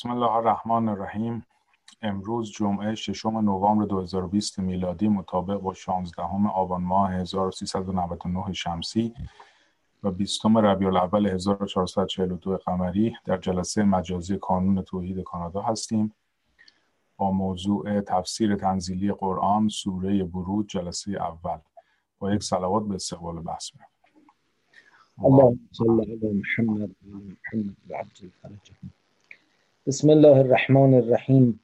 بسم الله الرحمن الرحیم. امروز جمعه ششم نوامبر 2020 میلادی مطابق با 16 آبان ماه 1399 شمسی و 20 ربیع الاول 1442 قمری در جلسه مجازی کانون توحید کانادا هستیم. با موضوع تفسیر تنزیلی قرآن سوره برود جلسه اول. با یک صلوات به استقبال بحث میرم اللهم صل علی محمد و محمد و بسم الله الرحمن الرحیم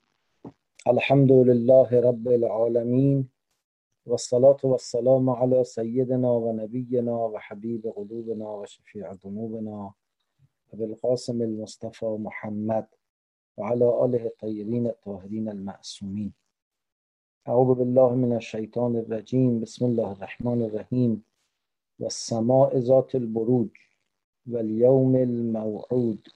الحمد لله رب العالمین والصلاة والسلام على سيدنا و نبینا و حبیب قلوبنا و شفیع ذنوبنا و بالقاسم المصطفى محمد و على آله الطیبین الطاهرین المعصومین اعوذ بالله من الشیطان الرجیم بسم الله الرحمن الرحیم والسماء ذات البروج واليوم الموعود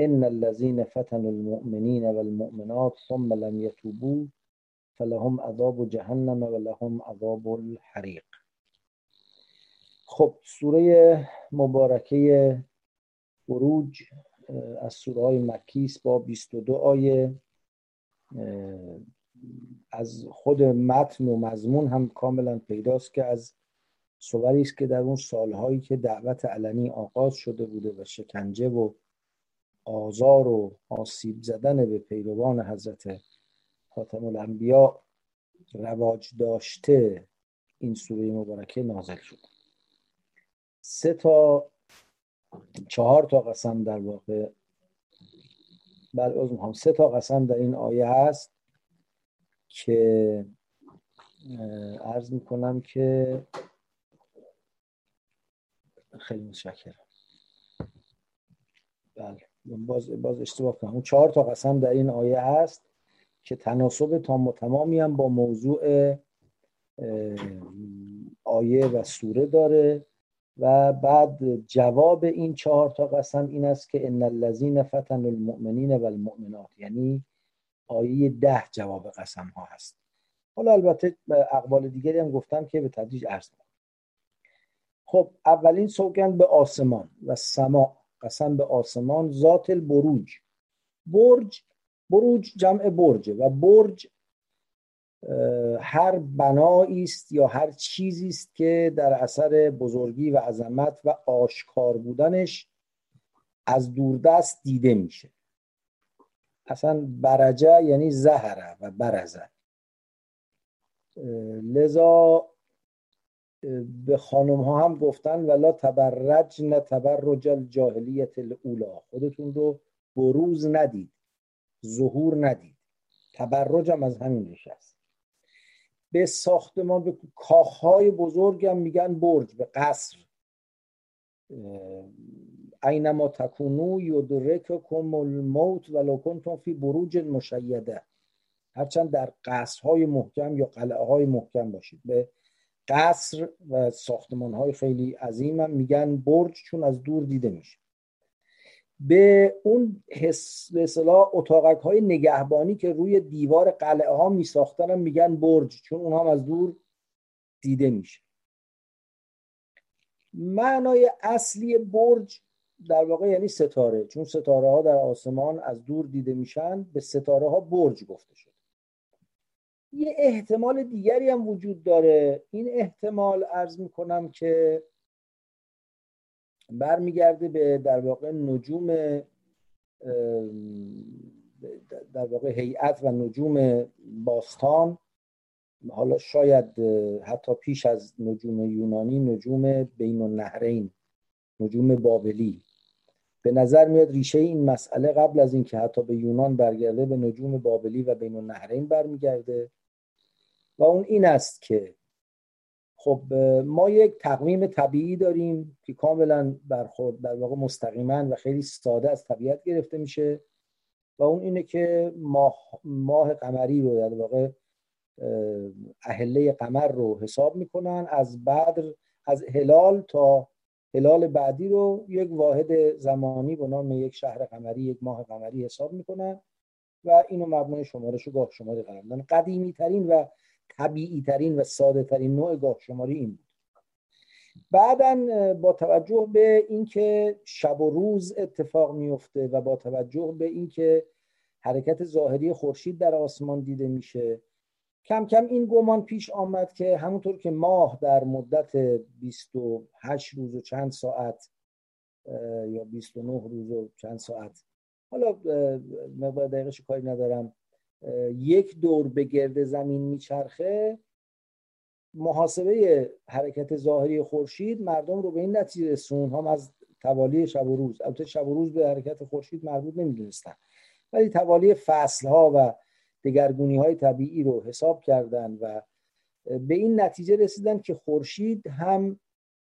ان الذين فتنوا المؤمنين والمؤمنات ثم لم يتوبوا فلهم عذاب جهنم و لهم عذاب الحریق خب سوره مبارکه بروج از سوره های مکیس با 22 آیه. از خود متن و مضمون هم کاملا پیداست که از صوری است که در اون سالهایی که دعوت علنی آغاز شده بوده و شکنجه و آزار و آسیب زدن به پیروان حضرت خاتم الانبیا رواج داشته این سوره مبارکه نازل شد. سه تا چهار تا قسم در واقع بل از هم سه تا قسم در این آیه هست که عرض می‌کنم که خیلی متشکرم. بله. باز باز اشتباه کنم. اون چهار تا قسم در این آیه هست که تناسب تام و تمامی هم با موضوع آیه و سوره داره و بعد جواب این چهار تا قسم این است که ان الذین فتن المؤمنین و المؤمنات یعنی آیه ده جواب قسم ها هست. حالا البته اقوال دیگری هم گفتم که به تدریج عرض خب اولین سوگند به آسمان و سما. قسم به آسمان ذات البروج. برج بروج جمع برجه و برج هر بنایی است یا هر چیزی است که در اثر بزرگی و عظمت و آشکار بودنش از دوردست دیده میشه. اصلا برجه یعنی زهره و برزه. لذا به خانم ها هم گفتن ولا تبرج نه تبرج الجاهلیت الاولا خودتون رو بروز ندید ظهور ندید. تبرج هم از همین است به ساختمان به کاخهای بزرگ هم میگن برج به قصر. اینما تکونو یدرککم الموت ولو کنتم فی بروج مشیده. هرچند در قصرهای محکم یا قلعه های محکم باشید. به قصر و ساختمان های خیلی عظیم هم میگن برج چون از دور دیده میشه. به اون حس به اصطلاح اتاقک های نگهبانی که روی دیوار قلعه ها می ساختن میگن برج چون اونها هم از دور دیده میشه. معنای اصلی برج در واقع یعنی ستاره چون ستاره ها در آسمان از دور دیده میشن به ستاره ها برج گفته شد یه احتمال دیگری هم وجود داره. این احتمال ارز می‌کنم که برمیگرده به در واقع نجوم در واقع هیئت و نجوم باستان. حالا شاید حتی پیش از نجوم یونانی نجوم بین النهرین نجوم بابلی. به نظر میاد ریشه این مسئله قبل از اینکه حتی به یونان برگرده به نجوم بابلی و بین النهرین برمیگرده. و اون این است که خب ما یک تقویم طبیعی داریم که کاملا برخورد در واقع مستقیما و خیلی ساده از طبیعت گرفته میشه و اون اینه که ماه, ماه قمری رو در واقع اهله قمر رو حساب می‌کنن. از بدر از هلال تا هلال بعدی رو یک واحد زمانی به نام یک شهر قمری یک ماه قمری حساب می‌کنن و اینو مبنای شمارش و گاه شماری قرار قدیمی ترین و طبیعی ترین و ساده ترین نوع گاه شماری این بود. بعدا با توجه به اینکه شب و روز اتفاق میفته و با توجه به اینکه حرکت ظاهری خورشید در آسمان دیده میشه کم کم این گمان پیش آمد که همونطور که ماه در مدت 28 روز و چند ساعت یا 29 روز و چند ساعت حالا مقدار دقیقش کاری ندارم. یک دور به گرد زمین میچرخه محاسبه حرکت ظاهری خورشید مردم رو به این نتیجه رسون. هم از توالی شب و روز. البته شب و روز به حرکت خورشید مربوط نمی‌دونستن. ولی توالی فصل ها و دگرگونی های طبیعی رو حساب کردن و به این نتیجه رسیدن که خورشید هم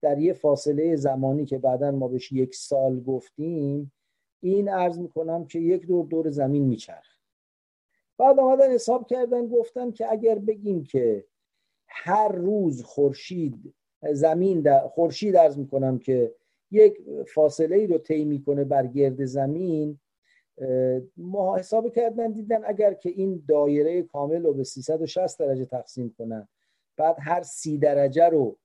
در یه فاصله زمانی که بعدا ما بهش یک سال گفتیم این عرض می‌کنم که یک دور دور زمین میچرخ بعد آمدن حساب کردن گفتن که اگر بگیم که هر روز خورشید زمین در خورشید عرض می‌کنم که یک فاصله ای رو طی می‌کنه بر گرد زمین ما حساب کردن دیدن اگر که این دایره کامل رو به 360 درجه تقسیم کنن بعد هر سی درجه رو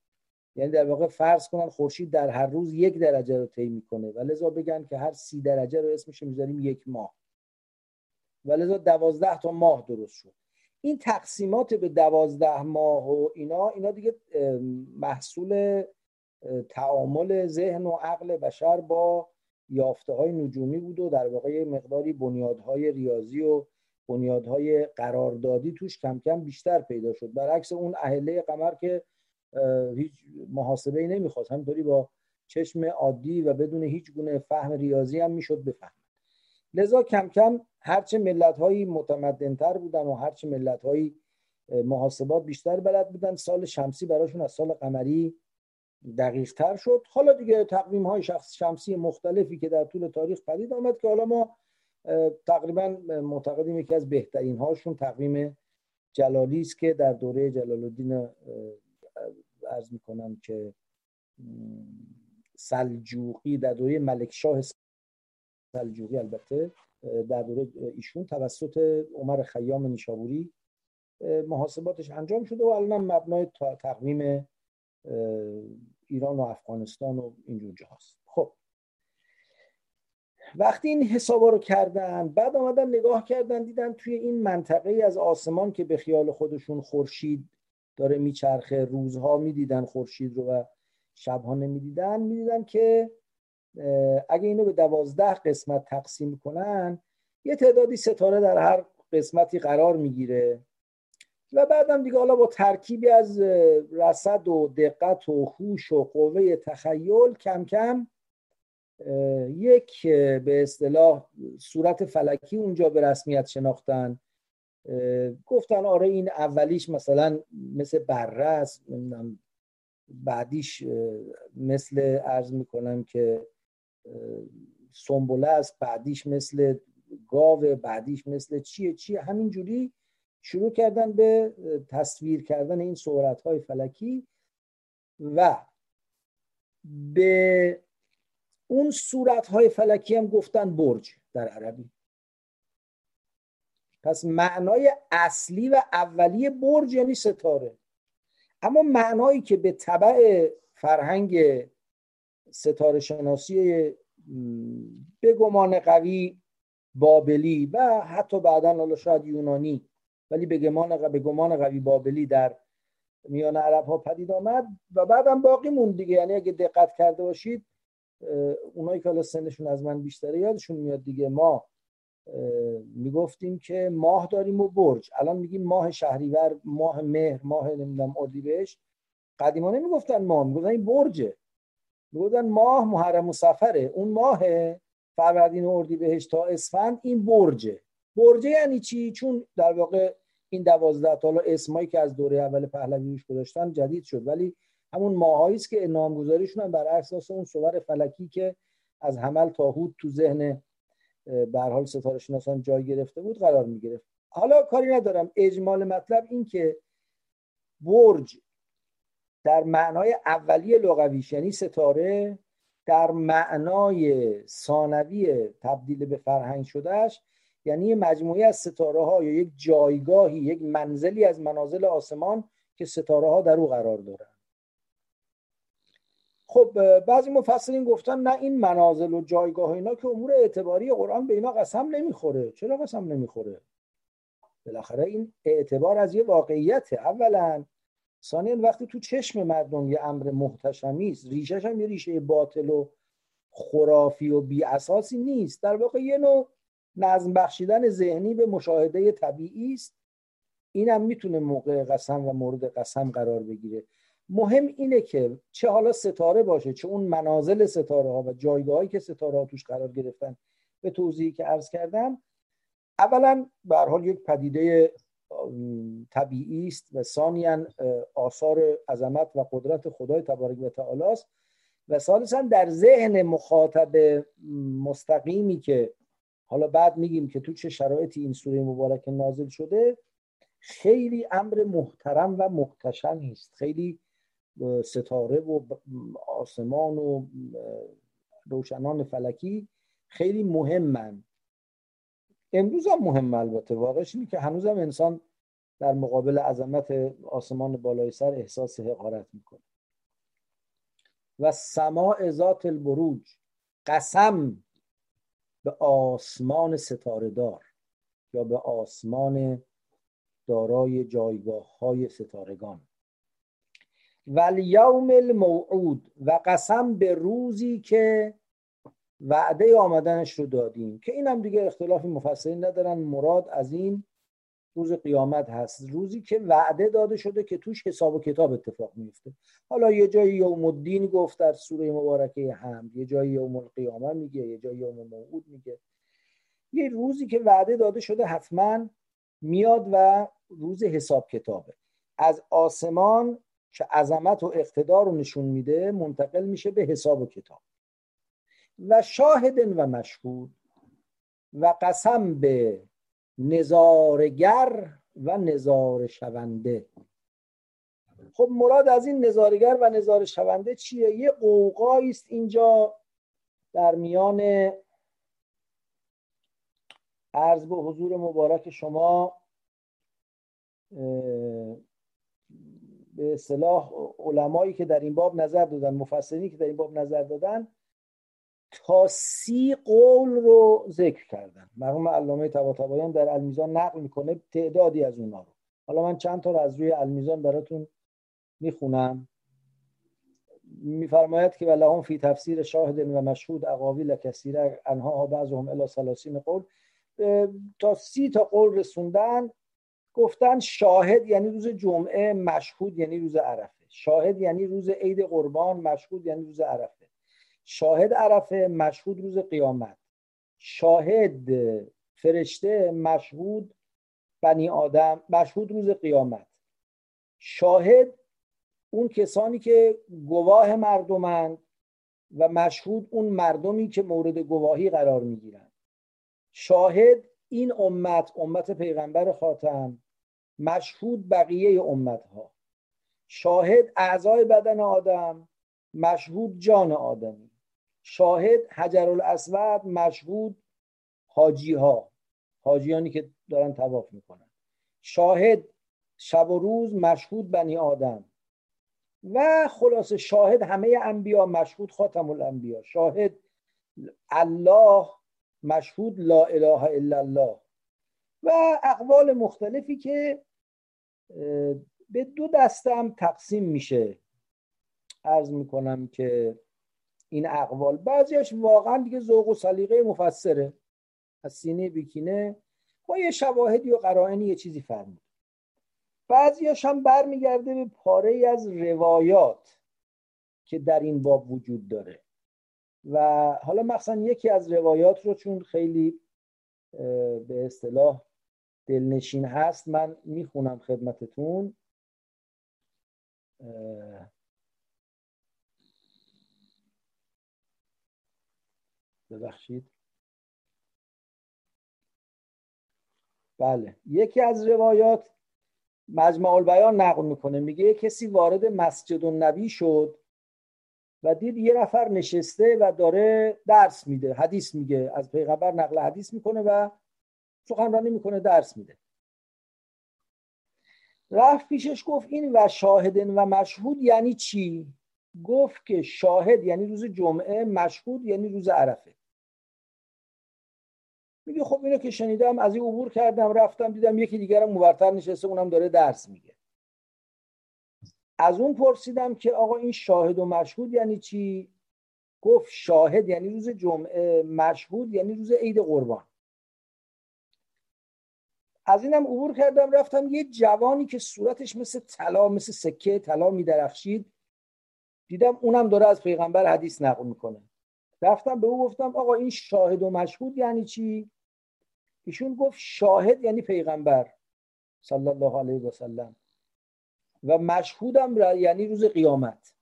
یعنی در واقع فرض کنن خورشید در هر روز یک درجه رو طی می‌کنه. و لذا بگن که هر سی درجه رو اسمش می‌ذاریم یک ماه. و لذا دوازده تا ماه درست شد. این تقسیمات به دوازده ماه و اینا اینا دیگه محصول تعامل ذهن و عقل بشر با یافته های نجومی بود و در واقع مقداری بنیادهای ریاضی و بنیادهای قراردادی توش کم کم بیشتر پیدا شد. برعکس اون اهله قمر که هیچ محاسبه ای نمی‌خواست. همینطوری با چشم عادی و بدون هیچ گونه فهم ریاضی هم می‌شد بفهم لذا کم کم هرچه ملت هایی متمدنتر بودن و هرچه ملت هایی محاسبات بیشتر بلد بودن سال شمسی براشون از سال قمری دقیق تر شد. حالا دیگه تقویم های شخص شمسی مختلفی که در طول تاریخ پدید آمد که حالا ما تقریبا معتقدیم یکی از بهترین هاشون تقویم جلالی است که در دوره جلال الدین ارز می‌کنم که سلجوقی در دوره ملکشاه سلجوقی البته در دوره ایشون توسط عمر خیام نیشابوری محاسباتش انجام شده و الان مبنای تقویم ایران و افغانستان و اینجور جاست خب. وقتی این حسابا رو کردن بعد آمدن نگاه کردن دیدن توی این منطقه از آسمان که به خیال خودشون خورشید داره میچرخه روزها می‌دیدن خورشید رو و شبها نمی‌دیدن می‌دیدن که اگه اینو به دوازده قسمت تقسیم کنن یه تعدادی ستاره در هر قسمتی قرار می‌گیره. و بعدم دیگه حالا با ترکیبی از رصد و دقت و خوش و قوه تخیل کم کم یک به اصطلاح صورت فلکی اونجا به رسمیت شناختن. گفتن آره این اولیش مثلا مثل بره است بعدیش مثل ارز می‌کنم که سنبوله است بعدیش مثل گاو بعدیش مثل چیه؟ چیه؟ همینجوری شروع کردن به تصویر کردن این صورت های فلکی و به اون صورت های فلکی هم گفتن برج در عربی. پس معنای اصلی و اولیه برج یعنی ستاره. اما معنایی که به طبع فرهنگ ستاره شناسی به گمان قوی بابلی و حتی بعدا حالا شاید یونانی ولی به گمان به گمان قوی بابلی در میان عرب ها پدید آمد و بعدم باقی مون دیگه. یعنی اگه دقت کرده باشید اونایی که حالا سنشون از من بیشتره یادشون میاد دیگه. ما می‌گفتیم که ماه داریم و برج. الان میگیم ماه شهریور ماه مهر ماه نمی‌دونم اردیبهشت. قدیما نمی‌گفتن ماه می‌گفتن این برجه. می‌گفتن ماه محرم و سفره. اون ماه فروردین و اردیبهشت تا اسفند این برجه. برجه یعنی چی؟ چون در واقع این دوازده تا اسمایی که از دوره اول پهلوی روش گذاشتن جدید شد. ولی همون ماهایی است که نامگذاریشون هم بر اساس اون صور فلکی که از حمل تا هود تو ذهن به حال ستاره شناسان جای گرفته بود قرار می گرفت حالا کاری ندارم. اجمال مطلب این که برج در معنای اولیه لغویش یعنی ستاره در معنای ثانوی تبدیل به فرهنگ شدهش یعنی مجموعی از ستاره ها یا یک جایگاهی یک منزلی از منازل آسمان که ستاره ها در او قرار دارن. خب بعضی مفسرین گفتن نه این منازل و جایگاه اینا که امور اعتباری قرآن به اینا قسم نمی‌خوره. چرا قسم نمی‌خوره؟ بالاخره این اعتبار از یه واقعیته. اولا ثانیا وقتی تو چشم مردم یه امر محتشمی است ریشش هم یه ریشه باطل و خرافی و بی اساسی نیست. در واقع یه نوع نظم بخشیدن ذهنی به مشاهده طبیعی است. اینم می‌تونه موقع قسم و مورد قسم قرار بگیره. مهم اینه که چه حالا ستاره باشه چه اون منازل ستاره ها و جایگاهی که ستاره ها توش قرار گرفتن. به توضیحی که عرض کردم اولا به حال یک پدیده طبیعی است و ثانیا آثار عظمت و قدرت خدای تبارک و تعالی است. و ثالثا در ذهن مخاطب مستقیمی که حالا بعد میگیم که تو چه شرایطی این سوره مبارک نازل شده خیلی امر محترم و محتشمی است خیلی ستاره و آسمان و روشنان فلکی خیلی مهمن. امروز هم مهم البته. واقعش اینه که هنوز هم انسان در مقابل عظمت آسمان بالای سر احساس حقارت می‌کنه. و سماع ذات البروج قسم به آسمان ستاره دار یا به آسمان دارای جایگاه های ستارگان. و یوم الموعود و قسم به روزی که وعده آمدنش رو دادیم که این هم دیگه اختلافی مفسرین ندارن. مراد از این روز قیامت هست. روزی که وعده داده شده که توش حساب و کتاب اتفاق میفته. حالا یه جایی یوم الدین گفت در سوره مبارکه هم یه جایی یوم القیامه میگه یه جایی یوم موعود میگه. یه روزی که وعده داده شده حتما میاد و روز حساب کتابه. از آسمان که عظمت و اقتدار رو نشون میده منتقل میشه به حساب و کتاب. و شاهد و مشهود و قسم به نظارگر و نظار شونده. خب مراد از این نظارگر و نظار شونده چیه؟ یه قوقایی است اینجا در میان عرض به حضور مبارک شما به اصطلاح علمایی که در این باب نظر دادن مفسرینی که در این باب نظر دادن تا سی قول رو ذکر کردن. مرحوم علامه طباطبایان در المیزان نقل می‌کنه تعدادی از اونها رو. حالا من چند تا رو از روی المیزان براتون می‌خونم. میفرماید که ولهم فی تفسیر شاهد و مشهود اقاویل کثیره انها بعضهم الی سلاسین قول تا سی تا قول رسوندن گفتن شاهد یعنی روز جمعه مشهود یعنی روز عرفه. شاهد یعنی روز عید قربان مشهود یعنی روز عرفه. شاهد عرفه مشهود روز قیامت. شاهد فرشته مشهود بنی آدم مشهود روز قیامت. شاهد اون کسانی که گواه مردمند و مشهود اون مردمی که مورد گواهی قرار می‌گیرند شاهد این امت امت پیغمبر خاتم مشهود بقیه امت ها شاهد اعضای بدن آدم مشهود جان آدمی. شاهد حجر الاسود مشهود حاجی ها حاجیانی که دارن تواف می‌کنن. شاهد شب و روز مشهود بنی آدم. و خلاص شاهد همه انبیا مشهود خاتم الانبیا. شاهد الله مشهود لا اله الا الله. و اقوال مختلفی که به دو دسته تقسیم میشه. عرض می‌کنم که این اقوال. بعضیش واقعا دیگه ذوق و سلیقه مفسره. از سینه بیکینه. با یه شواهدی و قرائنی یه چیزی فرمود بعضیش هم برمیگرده به پاره از روایات که در این باب وجود داره. و حالا مثلا یکی از روایات رو چون خیلی به اصطلاح دلنشین هست من می‌خونم خدمتتون. ببخشید. بله. یکی از روایات مجمع البیان نقل می‌کنه. میگه کسی وارد مسجد النبی شد و دید یه نفر نشسته و داره درس میده. حدیث میگه. از پیغمبر نقل حدیث می‌کنه و سخنرانی می‌کنه درس میده. رفت پیشش گفت این و شاهدن و مشهود یعنی چی؟ گفت که شاهد یعنی روز جمعه مشهود یعنی روز عرفه. میگه خب اینو که شنیدم از این عبور کردم رفتم دیدم یکی دیگرم مورتر نشسته اونم داره درس میگه. از اون پرسیدم که آقا این شاهد و مشهود یعنی چی؟ گفت شاهد یعنی روز جمعه مشهود یعنی روز عید قربان. از اینم عبور کردم رفتم یه جوانی که صورتش مثل طلا مثل سکه طلا میدرخشید. دیدم اونم داره از پیغمبر حدیث نقل می‌کنه. رفتم به او گفتم آقا این شاهد و مشهود یعنی چی؟ ایشون گفت شاهد یعنی پیغمبر صلی الله علیه و سلم. و مشهودم یعنی روز قیامت.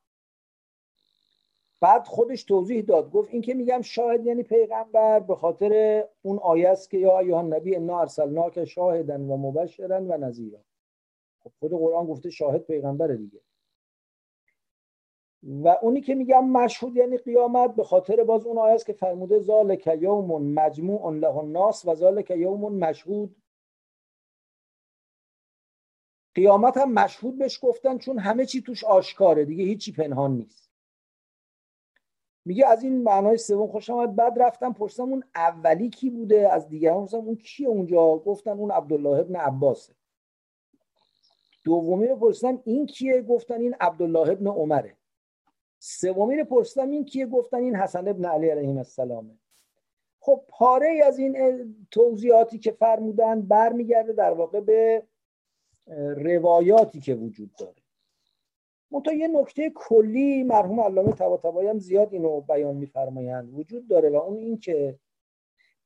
بعد خودش توضیح داد گفت این که میگم شاهد یعنی پیغمبر به خاطر اون آیه است که یا ایها النبی انا ارسلناک شاهدا و مبشرا و نذیرا. خب خود قرآن گفته شاهد پیغمبر دیگه. و اونی که میگم مشهود یعنی قیامت به خاطر باز اون آیه است که فرموده ذالک یوم مجموع له الناس و ذالک یوم مشهود. قیامت هم مشهود بهش گفتن چون همه چی توش آشکاره دیگه هیچی پنهان نیست. میگه از این معنای سوم خوشم آمد بعد رفتم پرسیدم اون اولی کی بوده؟ از دیگران پرسیدم اون کیه اونجا؟ گفتن اون عبدالله ابن عباسه. دومی رو پرسیدم این کیه؟ گفتن این عبدالله ابن عمره. سومی رو پرسیدم این کیه؟ گفتن این حسن ابن علی علیه السلامه. خب پاره ای از این توضیحاتی که فرمودن برمیگرده در واقع به روایاتی که وجود داره. منتها یه نکته کلی مرحوم علامه طباطبایی هم زیاد اینو بیان میفرمایند. وجود داره و اون این که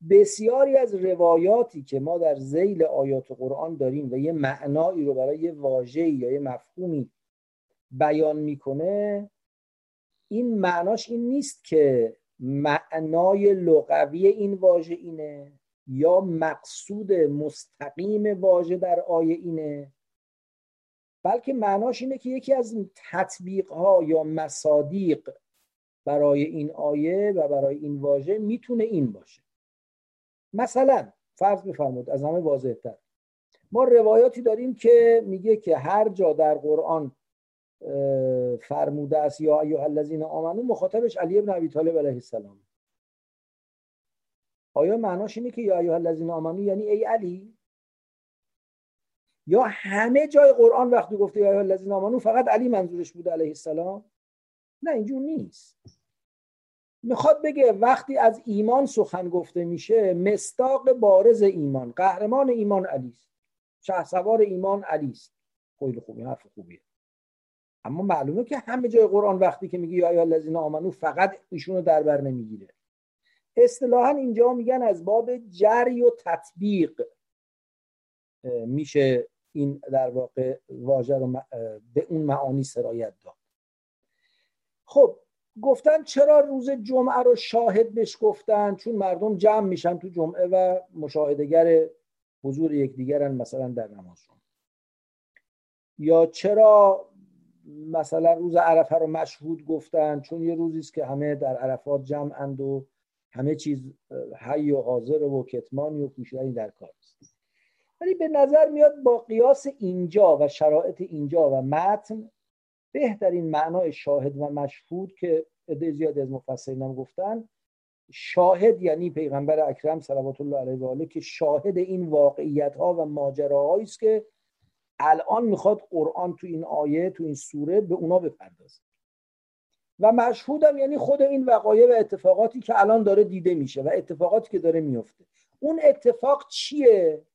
بسیاری از روایاتی که ما در زیل آیات قرآن داریم و یه معنایی رو برای یه واژه‌ای یا یه مفهومی بیان می‌کنه این معناش این نیست که معنای لغوی این واژه اینه یا مقصود مستقیم واژه در آیه اینه بلکه معناش اینه که یکی از تطبیق ها یا مصادیق برای این آیه و برای این واژه می‌تونه این باشه. مثلا فرض بفرمایید از همه واضح تر ما روایاتی داریم که میگه که هر جا در قرآن فرموده است یا ایها الذین آمنو مخاطبش علی ابن ابی طالب علیه السلام. آیا معناش اینه که یا ایها الذین آمنو یعنی ای علی؟ یا همه جای قرآن وقتی گفته یا ایها الذین آمنو فقط علی منظورش بوده علیه السلام؟ نه اینجور نیست. می‌خواد بگه وقتی از ایمان سخن گفته میشه مستاق بارز ایمان قهرمان ایمان علی است. شهسوار ایمان علی است. خیلی خوبی حرف خوبیه. اما معلومه که همه جای قرآن وقتی که میگه یا ایها الذین آمنو فقط ایشونو در بر نمی‌گیره. اصطلاحا اینجا میگن از باب جری و تطبیق. میشه این در واقع واژه رو به اون معانی سرایت داد. خب گفتن چرا روز جمعه رو شاهد بهش گفتن؟ چون مردم جمع میشن تو جمعه و مشاهدگر حضور یکدیگرن مثلا در نماز یا چرا مثلا روز عرفه رو مشهود گفتن چون یه روزی است که همه در عرفات جمعند و همه چیز حی و حاضر و کتمانی و پوشیدنی در کار است. ولی به نظر میاد با قیاس اینجا و شرایط اینجا و متن بهترین معنای شاهد و مشهود که عده زیاد از مفسرین گفتن شاهد یعنی پیغمبر اکرم صلوات الله علیه و آله که شاهد این واقعیت ها و ماجراهایی است که الان می‌خواد قرآن تو این آیه تو این سوره به اونا بپردازه. و مشهودم یعنی خود این وقایع و اتفاقاتی که الان داره دیده میشه و اتفاقاتی که داره میفته. اون اتفاق چیه؟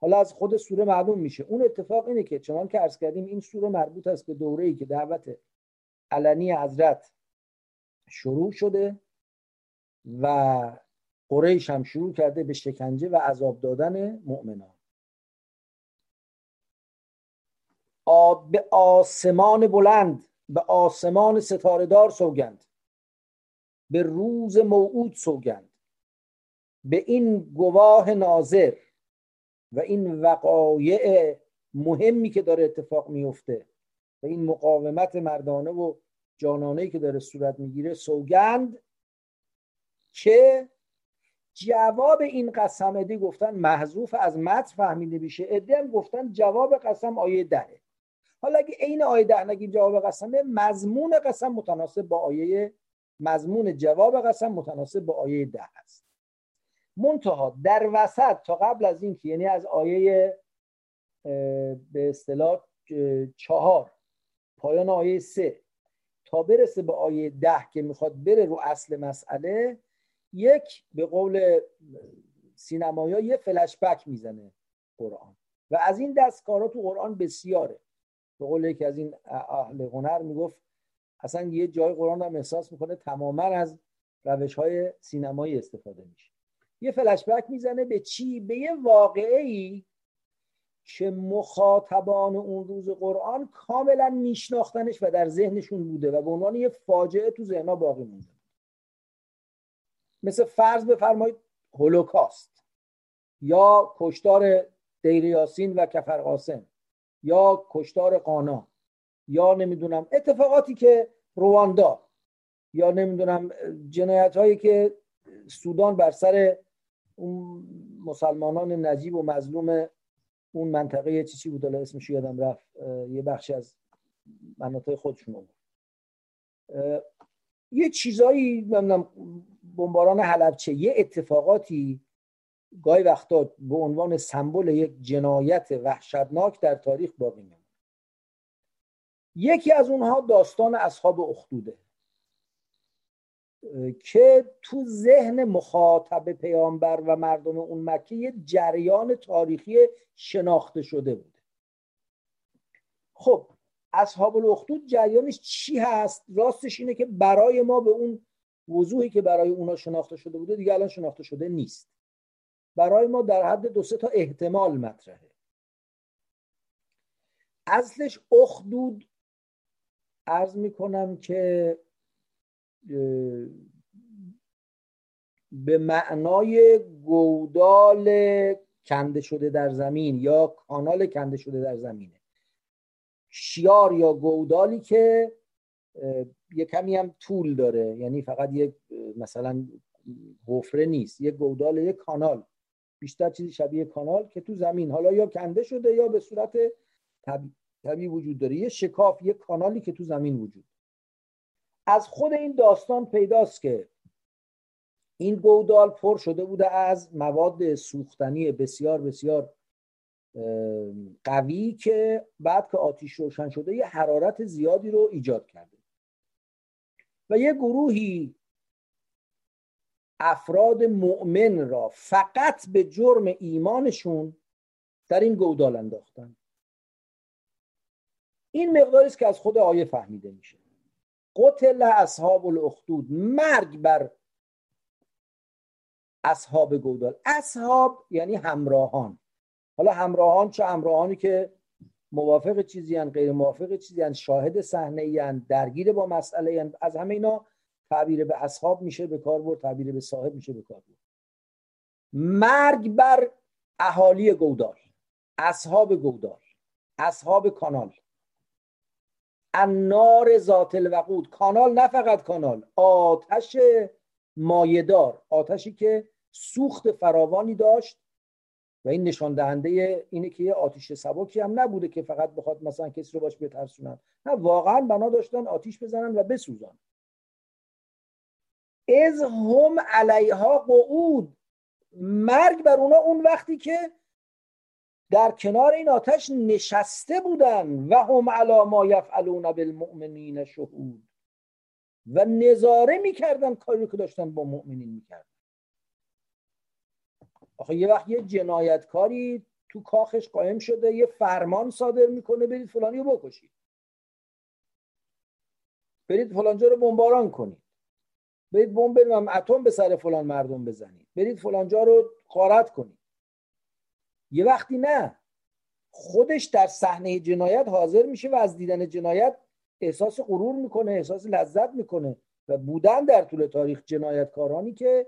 حالا از خود سوره معلوم میشه. اون اتفاق اینه که چنان که عرض کردیم این سوره مربوط است به دوره ای که دعوت علنی حضرت شروع شده و قریش هم شروع کرده به شکنجه و عذاب دادن مؤمنان. به آسمان بلند به آسمان ستارهدار سوگند به روز موعود سوگند به این گواه ناظر و این وقایع مهمی که داره اتفاق میفته و این مقاومت مردانه و جانانه که داره صورت می‌گیره سوگند که جواب این قسم ادی گفتن محذوف از متن فهمیده میشه. ادی هم گفتن جواب قسم آیه دهه. حالا اگه عین آیه ده نگیم جواب قسمه مضمون قسم متناسب با آیه مضمون جواب قسم متناسب با آیه ده هست. منتها در وسط تا قبل از این که یعنی از آیه به اصطلاح چهار پایان آیه سه تا برسه به آیه ده که می‌خواد بره رو اصل مسئله یک به قول سینمایا یه فلشبک می‌زنه قرآن. و از این دستکارا تو قرآن بسیاره. به قول یکی از این اهل هنر می‌گفت اصلا یه جای قرآن هم احساس می‌کنه تماما از روش های سینمایی استفاده میشه. یه فلشبک می‌زنه به چی؟ به یه واقعه ای که مخاطبان اون روز قرآن کاملا میشناختنش و در ذهنشون بوده و به عنوان یه فاجعه تو ذهنها باقی مونده. مثل فرض بفرمایید هولوکاست یا کشتار دیر یاسین و کفر قاسم. یا کشتار قانا یا نمی‌دونم اتفاقاتی که رواندا یا نمی‌دونم جنایت هایی که سودان بر سر اون مسلمانان نجیب و مظلوم اون منطقه چی چی بود؟ الان اسمش یادم رفت. یه بخشی از مناطق خودشون بود. یه چیزایی نمی‌دونم بمباران حلبچه یه اتفاقاتی گاهی وقتا به عنوان سمبل یک جنایت وحشتناک در تاریخ باقی میمونه. یکی از اونها داستان اصحاب اخدوده که تو ذهن مخاطب پیامبر و مردم اون مکه یه جریان تاریخی شناخته شده بوده خب اصحاب الاخدود جریانش چی هست؟ راستش اینه که برای ما به اون وضوحی که برای اونا شناخته شده بوده دیگه الان شناخته شده نیست. برای ما در حد دو سه تا احتمال مطرحه. اصلش اخدود ارز می‌کنم که به معنای گودال کنده شده در زمین یا کانال کنده شده در زمینه. شیار یا گودالی که یه کمی هم طول داره. یعنی فقط یک مثلا حفره نیست. یک گودال یک کانال. بیشتر چیزی شبیه کانال که تو زمین. حالا یا کنده شده یا به صورت طبیعی وجود داره. یه شکاف یه کانالی که تو زمین وجود از خود این داستان پیداست که این گودال پر شده بوده از مواد سوختنی بسیار بسیار قوی که بعد که آتیش روشن شده یه حرارت زیادی رو ایجاد کرده. و یه گروهی افراد مؤمن را فقط به جرم ایمانشون در این گودال انداختن. این مقداری است که از خود آیه فهمیده میشه. قتل اصحاب الاخدود مرگ بر اصحاب گودال. اصحاب یعنی همراهان. حالا همراهان چه؟ همراهانی که موافق چیزی هن غیر موافق چیزی هن شاهد صحنه درگیر با مسئله هن. از همه اینا تعبیر به اصحاب میشه به کار برد تعبیر به صاحب میشه به کار برد. مرگ بر اهالی گودال اصحاب گودال اصحاب کانال. النار ذات الوقود. کانال نه فقط کانال آتش مایدار آتشی که سوخت فراوانی داشت. و این نشان دهنده اینه که یه آتیش سبکی هم نبوده که فقط بخواد مثلا کسی رو باش بترسونن. نه واقعا بنا داشتن آتیش بزنن و بسوزن. از هم علیها قعود. مرگ بر اونا اون وقتی که در کنار این آتش نشسته بودن و هم علا ما یفعلون بالمؤمنین شهود. و نظاره می‌کردن کاری که داشتن با مؤمنین می‌کردن. آخه یه وقت یه جنایتکاری تو کاخش قایم شده یه فرمان صادر می‌کنه برید فلانی رو بکشید. برید فلانجا رو بمباران کنید. برید بمب اتم به سر فلان مردم بزنید. برید فلانجا رو قارت کنید. یه وقتی نه. خودش در صحنه جنایت حاضر میشه و از دیدن جنایت احساس غرور می‌کنه احساس لذت می‌کنه و بودن در طول تاریخ جنایتکارانی که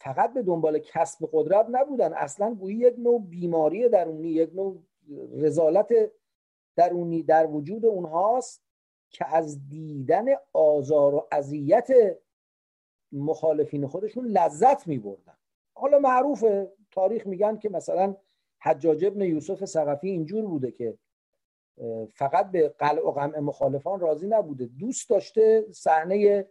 فقط به دنبال کسب قدرت نبودن. اصلا گویی یک نوع بیماری درونی یک نوع رزالت درونی در وجود اونهاست که از دیدن آزار و اذیت مخالفین خودشون لذت می بردن حالا معروف تاریخ میگن که مثلا حجاج ابن یوسف سقفی اینجور بوده که فقط به قلع و قمع مخالفان راضی نبوده. دوست داشته صحنه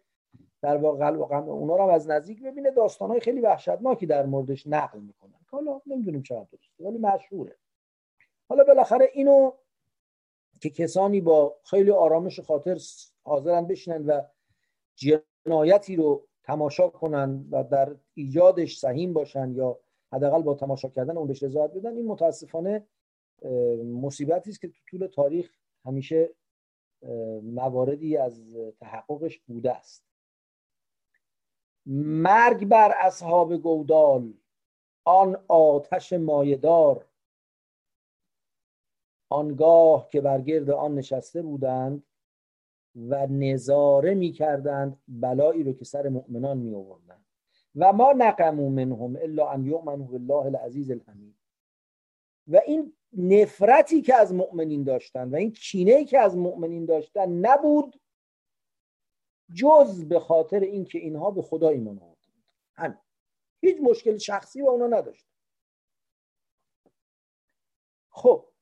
در واقع قلع و قمع اونا رو از نزدیک ببینه. داستانهای خیلی وحشتناکی در موردش نقل می‌کنن. حالا نمی‌دونیم چقدر درسته ولی مشهوره. حالا بالاخره اینو که کسانی با خیلی آرامش خاطر حاضرن بشینن و جنایتی رو تماشا کنن و در ایجادش سهیم باشن یا حداقل با تماشا کردن اون بهش رضایت بدن این متاسفانه مصیبتی است که تو طول تاریخ همیشه مواردی از تحققش بوده است. مرگ بر اصحاب گودال آن آتش مایدار آنگاه که بر گرد آن نشسته بودند و نظاره می کردند بلایی رو که سر مؤمنان می آوردند و ما نقمو منهم الا ان یؤمنوا بالله العزیز الحمید. و این نفرتی که از مؤمنین داشتن و این کینه که از مؤمنین داشتن نبود جز به خاطر اینکه اینها به خدا ایمان آوردند. همین. هیچ مشکل شخصی با اونا نداشت خب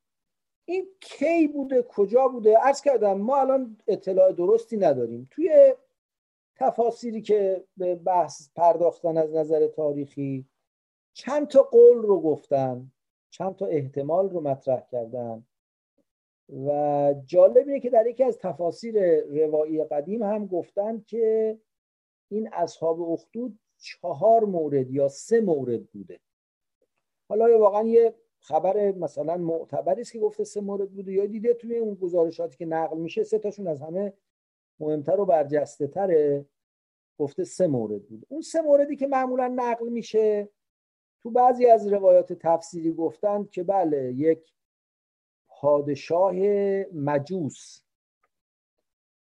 این کی بوده کجا بوده؟ ارز کردم ما الان اطلاع درستی نداریم. توی تفاصیلی که به بحث پرداختن از نظر تاریخی چند تا قول رو گفتن چند تا احتمال رو مطرح کردن و جالب اینه که در یکی از تفاسیر روایی قدیم هم گفتن که این اصحاب اخدود چهار مورد یا سه مورد بوده. حالا واقعا یه خبر مثلا معتبری است که گفته سه مورد بوده. یا دیده توی اون گزارشاتی که نقل میشه سه تاشون از همه مهمتر و برجسته تره. گفته سه مورد بود اون سه موردی که معمولا نقل میشه تو بعضی از روایات تفسیری گفتند که بله یک پادشاه مجوس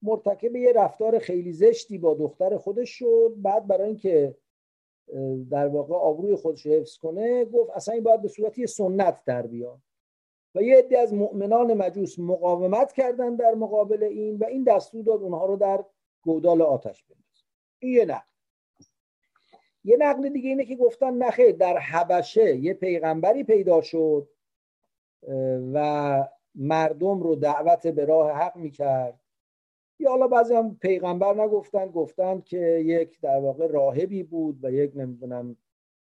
مرتکب یه رفتار خیلی زشتی با دختر خودش شد. بعد برای اینکه در واقع آبروی خودش رو حفظ کنه گفت اصلا این باید به صورت سنت در بیاد. و یه عده از مؤمنان مجوس مقاومت کردن در مقابل این و این دستور داد اونها رو در گودال آتش بندازن. این یه نقل. یه نقل دیگه اینه که گفتن نخیر در حبشه یه پیغمبری پیدا شد و مردم رو دعوت به راه حق می‌کرد. یا حالا بعضی هم پیغمبر نگفتن گفتن که یک در واقع راهبی بود و یک نمی‌دونم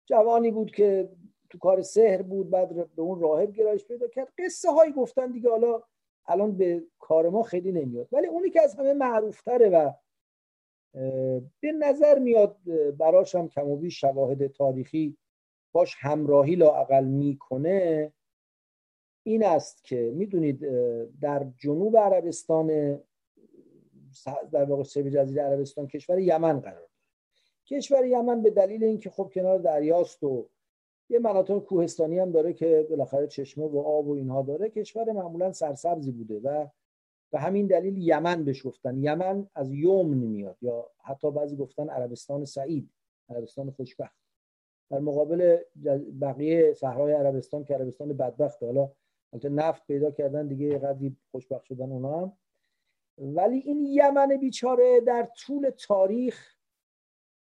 جوانی بود که تو کار سحر بود بعد به اون راهب گرایش پیدا کرد. قصه هایی گفتن دیگه حالا الان به کار ما خیلی نمیاد. ولی اونی که از همه معروفتره و به نظر میاد براش هم کم و بیش شواهد تاریخی باش همراهی لاقل می‌کنه این است که می‌دونید در جنوب عربستان در واقع سوی جزیره عربستان کشور یمن قرار داره. کشور یمن به دلیل اینکه خب کنار دریاست و یه مناطق کوهستانی هم داره که بالاخره چشمه و آب و اینها داره کشور معمولا سرسبزی بوده و به همین دلیل یمن بهش گفتن. یمن از یوم نمیاد یا حتی بعضی گفتن عربستان سعید عربستان خوشبخت. در مقابل بقیه صحرای عربستان که عربستان بدبخت حالا البته نفت پیدا کردن دیگه قدری خوشبخت شدن اونا هم. ولی این یمن بیچاره در طول تاریخ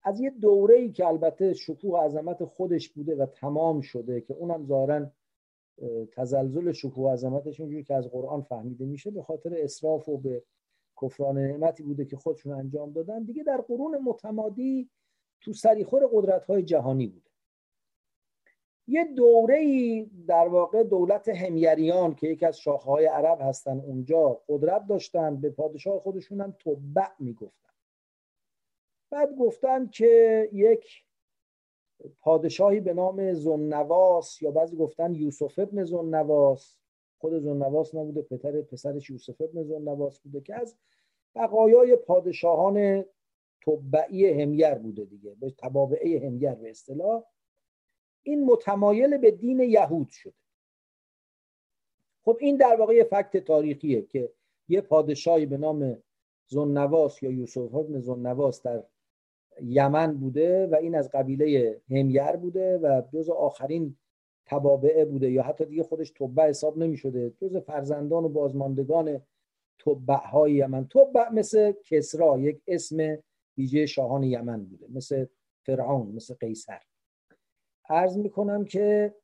از یه دوره ای که البته شکوه و عظمت خودش بوده و تمام شده که اونم ظاهرا تزلزل شکوه و عظمتش اینجوری که از قرآن فهمیده میشه به خاطر اسراف و به کفران نعمتی بوده که خودشون انجام دادن. دیگه در قرون متمادی تو سریخور قدرت های جهانی بوده یه دوره ای در واقع دولت همیریان که یکی از شاخهای عرب هستن اونجا قدرت داشتن به پادشاه خودشون هم تبع می‌گفتن. بعد گفتن که یک پادشاهی به نام زنواس یا بعضی گفتن یوسف ابن زنواس خود زنواس نبوده پتر پسرش یوسف ابن زنواس بوده که از بقایای پادشاهان تبعی همیر بوده دیگه به تبابعه همیر به اصطلاح. این متمایل به دین یهود شده. خب این در واقع یه فکت تاریخیه که یه پادشاهی به نام زنواس یا یوسف ابن زنواس در یمن بوده و این از قبیله همیر بوده و جز آخرین تبابعه بوده یا حتی دیگه خودش تبع حساب نمی شده جز فرزندان و بازماندگان تبع های یمن. تبع مثل کسرا یک اسم ویژه شاهان یمن بوده مثل فرعون مثل قیصر. عرض می‌کنم که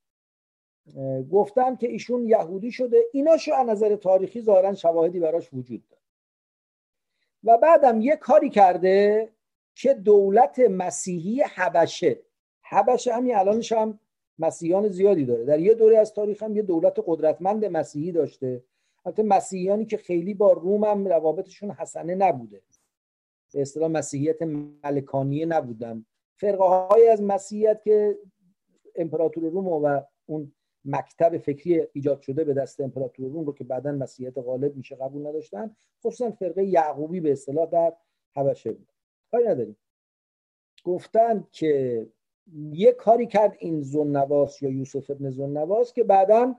گفتم که ایشون یهودی شده ایناشو از نظر تاریخی ظاهرا شواهدی براش وجود داره. و بعدم یه کاری کرده که دولت مسیحی حبشه. حبشه همین الانش هم مسیحیان زیادی داره. در یه دوره از تاریخ هم یه دولت قدرتمند مسیحی داشته. البته مسیحیانی که خیلی با روم هم روابطشون حسنه نبوده. به اصطلاح مسیحیت ملکانیه نبودن. فرقه های از مسیحیت که امپراتور روم و اون مکتب فکری ایجاد شده به دست امپراتور روم رو که بعدا مسیحیت غالب میشه قبول نداشتن خصوصا فرقه یعقوبی به اصطلاح در حبشه بود. کاری نداریم. گفتن که یه کاری کرد این زنواس یا یوسف ابن زنواس که بعدا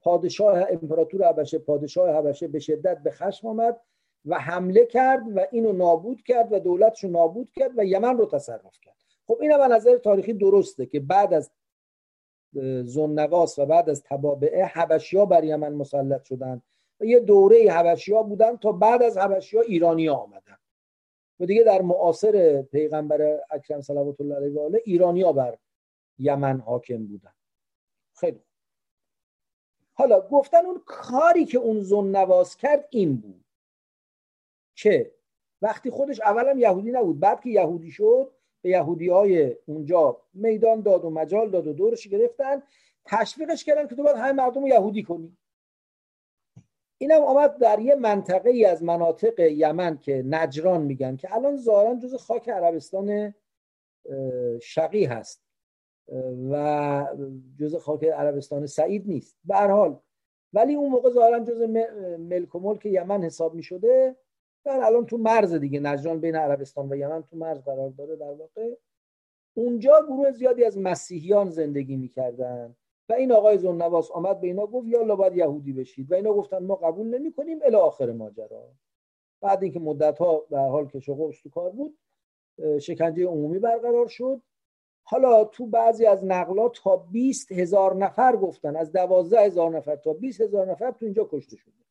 پادشاه امپراتور حبشه پادشاه حبشه به شدت به خشم آمد و حمله کرد و اینو نابود کرد و دولتشو نابود کرد و یمن رو تصرف کرد. خب این به نظر تاریخی درسته که بعد از زنواس و بعد از تبابعه حبشیا بر یمن مسلط شدن و یه دوره حبشیا بودن تا بعد از حبشیا ایرانی آمدن و دیگه در معاصر پیغمبر اکرم صلوات الله علیه و آله ایرانیا بر یمن حاکم بودن خیلی حالا گفتن اون کاری که اون زن نواز کرد این بود که وقتی خودش اولم یهودی نبود بعد که یهودی شد به یهودی های اونجا میدان داد و مجال داد و دورش گرفتن. تشویقش کردن که تو باید همه مردم رو یهودی کنی. اینم آمد در یه منطقه ای از مناطق یمن که نجران میگن که الان ظاهرا جز خاک عربستان شقی هست. و جز خاک عربستان سعید نیست. به حال ولی اون موقع ظاهرا جز ملک و ملک یمن حساب می شده الان تو مرز دیگه نجران بین عربستان و یمن تو مرز قرار داره در واقع. اونجا گروه زیادی از مسیحیان زندگی می‌کردن و این آقای زنواس آمد به اینا گفت یا باید یهودی بشید. و اینا گفتن ما قبول نمی کنیم الی آخر ماجرا. بعد اینکه مدت ها به حال که شغل تو کار بود شکنجه عمومی برقرار شد. حالا تو بعضی از نقلات تا 20 هزار نفر گفتن از 12 هزار نفر تا 20 هزار نفر تو اینجا کشته شده.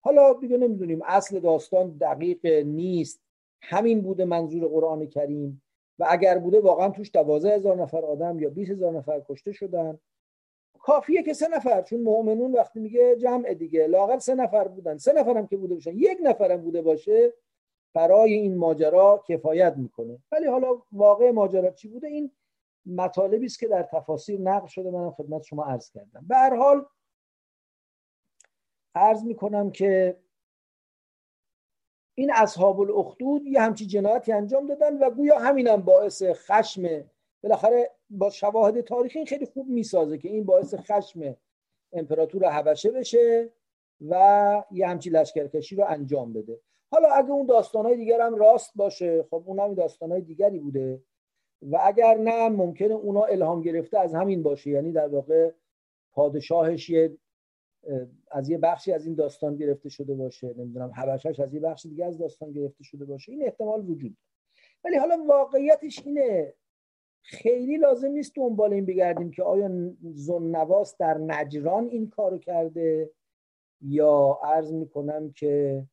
حالا دیگه نمی‌دونیم اصل داستان دقیق نیست. همین بوده منظور قرآن کریم. و اگر بوده واقعا توش دوازه هزار نفر آدم یا 20 هزار نفر کشته شدن. کافیه که سه نفر چون مؤمنون وقتی میگه جمع دیگه. لاغر سه نفر بودن. سه نفرم که بوده باشن. یک نفرم بوده باشه برای این ماجرا کفایت می‌کنه. ولی حالا واقع ماجرا چی بوده؟ این مطالبی است که در تفاسیر نقل شده. منم خدمت شما عرض کردم. به هر حال عرض می‌کنم که این اصحاب الاخدود یه همچی جنایتی انجام دادن و گویا همینم باعث خشم بالاخره با شواهد تاریخی خیلی خوب می‌سازه که این باعث خشم امپراتور حبشه بشه و یه همچی لشکرکشی رو انجام بده. حالا اگه اون داستانهای دیگر هم راست باشه خب اون هم داستانهای دیگری بوده و اگر نه ممکنه اونا الهام گرفته از همین باشه. یعنی در واقع پادشاهش یه از یه بخشی از این داستان گرفته شده باشه نمی‌دونم حبشش از یه بخش دیگه از داستان گرفته شده باشه این احتمال وجود ولی حالا واقعیتش اینه خیلی لازم نیست دنبال این بگردیم که آیا زنواس در نجران این کارو کرده یا عرض می‌کنم که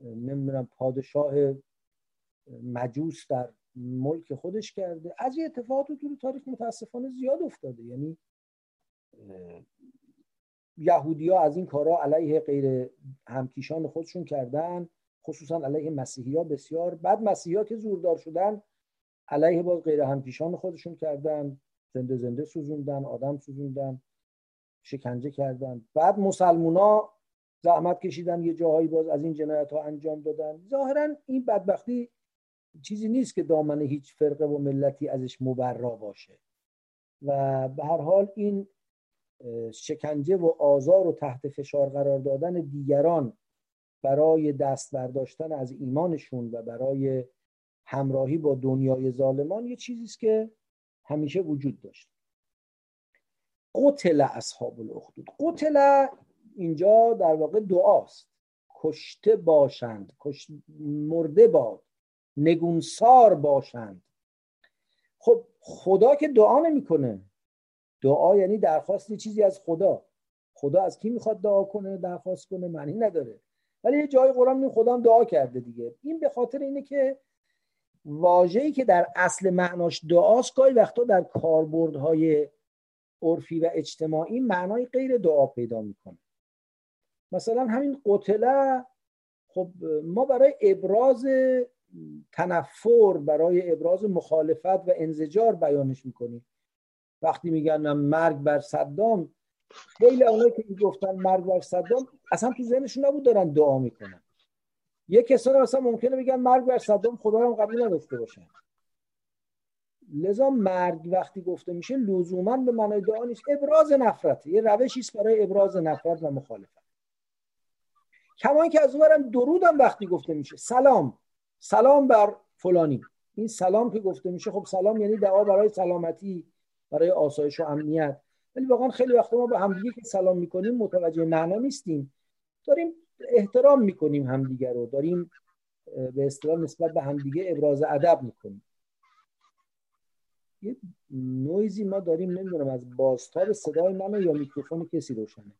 نمی‌دونم پادشاه مجوس در ملک خودش کرده. از این اتفاقات تو تاریخ متاسفانه زیاد افتاده. یعنی یهودی ها از این کارا علیه غیر همکیشان خودشون کردن خصوصا علیه مسیحی ها بسیار. بعد مسیحی ها که زوردار شدن علیه باز غیر همکیشان خودشون کردن. زنده زنده سوزوندن آدم سوزوندن شکنجه کردن. بعد مسلمونا زحمت کشیدن یه جاهایی باز از این جنایت ها انجام دادن. ظاهرا این بدبختی چیزی نیست که دامن هیچ فرقه و ملتی ازش مبرا باشه. و به هر حال این شکنجه و آزار و تحت فشار قرار دادن دیگران برای دست برداشتن از ایمانشون و برای همراهی با دنیای ظالمان یه چیزی است که همیشه وجود داشت. قتل اصحاب الاخدود. قتل اینجا در واقع دعاست. کشته باشند کش... مرده باد نگونسار باشند. خب خدا که دعا نمی‌کنه. دعا یعنی درخواست چیزی از خدا. خدا از کی می‌خواد دعا کنه درخواست کنه؟ معنی نداره. ولی یه جای قرآن این خدا هم دعا کرده دیگه. این به خاطر اینه که واژه‌ای که در اصل معناش دعاست گاهی وقتا در کاربردهای عرفی و اجتماعی معنای غیر دعا پیدا می‌کنه. مثلا همین قتله خب ما برای ابراز تنفر برای ابراز مخالفت و انزجار بیانش می‌کنیم. وقتی میگن مرگ بر صدام خیلی اونایی که می‌گفتن مرگ بر صدام اصلا تو ذهنشون نبود دارن دعا می‌کنن. یه کسانی مثلا ممکنه بگن مرگ بر صدام خدا هم قبول نداشته باشن. لذا مرگ وقتی گفته میشه لزوما به معنای دعا نیست. ابراز نفرت. یه روشی است برای ابراز نفرت و مخالفت. کما که از اونورم درود هم وقتی گفته میشه. سلام. سلام بر فلانی. این سلام که گفته میشه خب سلام یعنی دعا برای سلامتی. برای آسایش و امنیت. ولی واقعا خیلی وقت ما به همدیگه که سلام می‌کنیم متوجه معنا نیستیم. داریم احترام می‌کنیم همدیگه رو. داریم به اصطلاح نسبت به همدیگه ابراز ادب می‌کنیم. یه نویزی ما داریم نمی‌دونم از بازتاب صدای منو یا میکروفون کسی روشنه.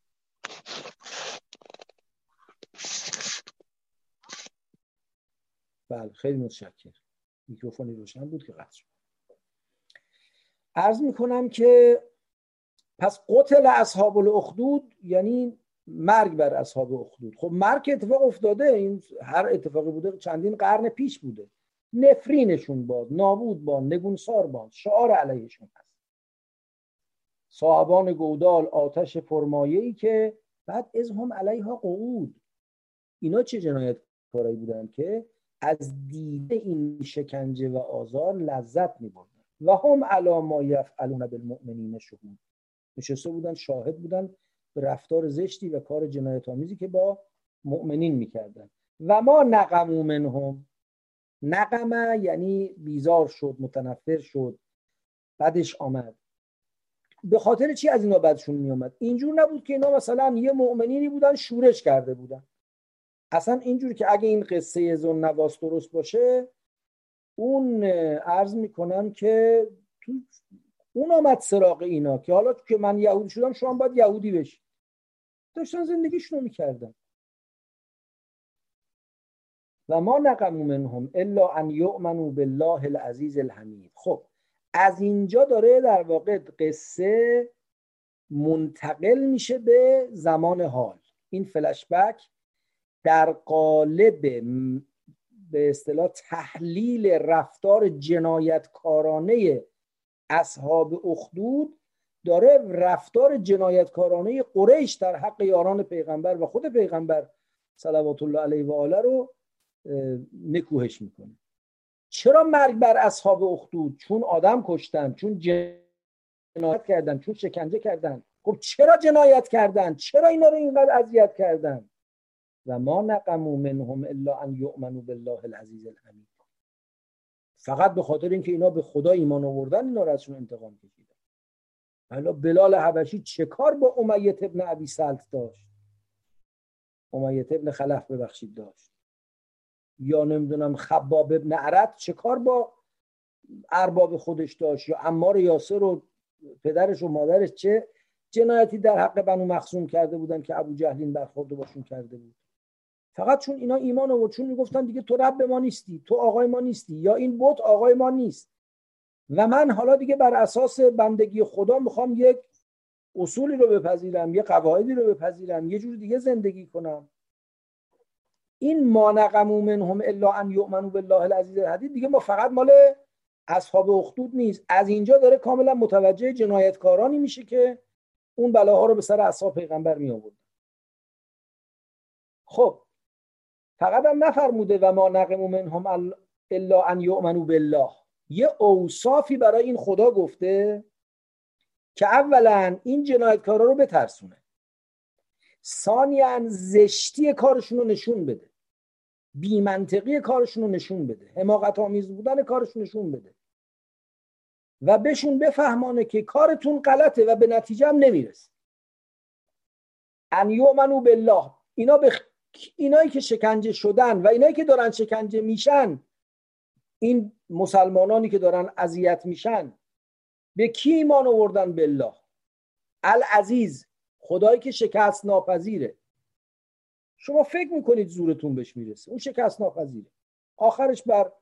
بله خیلی متشکر میکروفونی روشن بود که قطع شد. عرض می‌کنم که پس قتل اصحاب الاخدود یعنی مرگ بر اصحاب اخدود خب مرگ اتفاق افتاده این هر اتفاقی بوده چندین قرن پیش بوده. نفرینشون باد نابود باد نگونسار باد شعار علیهشون هست. صاحبان گودال آتش فرمایه ای که بعد از هم علیها قعود. اینا چه جنایت کارایی بودن که از دیده این شکنجه و آزار لذت می بردن و هم علا ما یفعلون بالمؤمنین شهود. نشسته بودن شاهد بودن به رفتار زشتی و کار جنایت آمیزی که با مؤمنین می‌کردن. و ما نقمو منهم. نقمه یعنی بیزار شد متنفر شد. بدش آمد. به خاطر چی از اینا بدشون میامد اینجور نبود که اینا مثلا یه مؤمنینی بودن شورش کرده بودن. اصلا اینجور که اگه این قصه زن نواس درست باشه اون عرض می‌کنم که تو اون آمد سراغ اینا که حالا که من یهودی شدم شما باید یهودی بشی. داشتن زندگیشون رو می‌کردن. و ما نقمو منهم الا ان یؤمنوا بالله العزیز الحمید. خب از اینجا داره در واقع قصه منتقل میشه به زمان حال. این فلشبک در قالب به اصطلاح تحلیل رفتار جنایتکارانه اصحاب اخدود داره رفتار جنایتکارانه قریش در حق یاران پیغمبر و خود پیغمبر صلوات الله علیه و آله رو نکوهش می‌کنه. چرا مرگ بر اصحاب اخدود؟ چون آدم کشتن چون جنایت کردن چون شکنجه کردن. خب چرا جنایت کردن؟ چرا اینا رو اینقدر اذیت کردن؟ و ما نقمو منهم الا ان یؤمنوا بالله العزیز الحمید فقط به خاطر اینکه اینا به خدا ایمان آوردن اینا رو ازشون انتقام کشیدن. حالا بلال حبشی چه کار با امیت ابن ابی سلط داشت؟ امیت ابن خلف ببخشید داشت. یا نمی‌دونم خباب ابن عرد چه کار با ارباب خودش داشت؟ یا امار یاسر و پدرش و مادرش چه جنایتی در حق بنو مخصوم کرده بودن که ابو جهلین برخورده باشون کرده بود؟ فقط چون اینا ایمان آورد چون می‌گفتن دیگه تو رب ما نیستی تو آقای ما نیستی یا این بت آقای ما نیست. و من حالا دیگه بر اساس بندگی خدا می‌خوام یک اصولی رو بپذیرم یه قواعدی رو بپذیرم یه جور دیگه زندگی کنم. این ما نقمو منهم الا ان یؤمنوا بالله العزیز الحدید. دیگه ما فقط مال اصحاب اخدود نیست. از اینجا داره کاملا متوجه جنایتکارانی میشه که اون بلاها رو به سر اصحاب پیغمبر می آورد خب فقط هم نفرموده و ما نقمو منهم الا ان یؤمنوا بالله. یه اوصافی برای این خدا گفته که اولا این جنایتکارا رو بترسونه. ثانیا زشتی کارشون رو نشون بده. بیمنطقی کارشون رو نشون بده. حماقت آمیز بودن کارشون نشون بده. و بهشون بفهمانه که کارتون غلطه و به نتیجه هم نمی‌رسه. ان یؤمنوا بالله. اینا به اینایی که شکنجه شدن و اینایی که دارن شکنجه میشن این مسلمانانی که دارن اذیت میشن به کی ایمان آوردن بالله؟ العزیز خدایی که شکست ناپذیره. شما فکر می‌کنید زورتون بهش می‌رسه. اون شکست ناپذیره. آخرش بر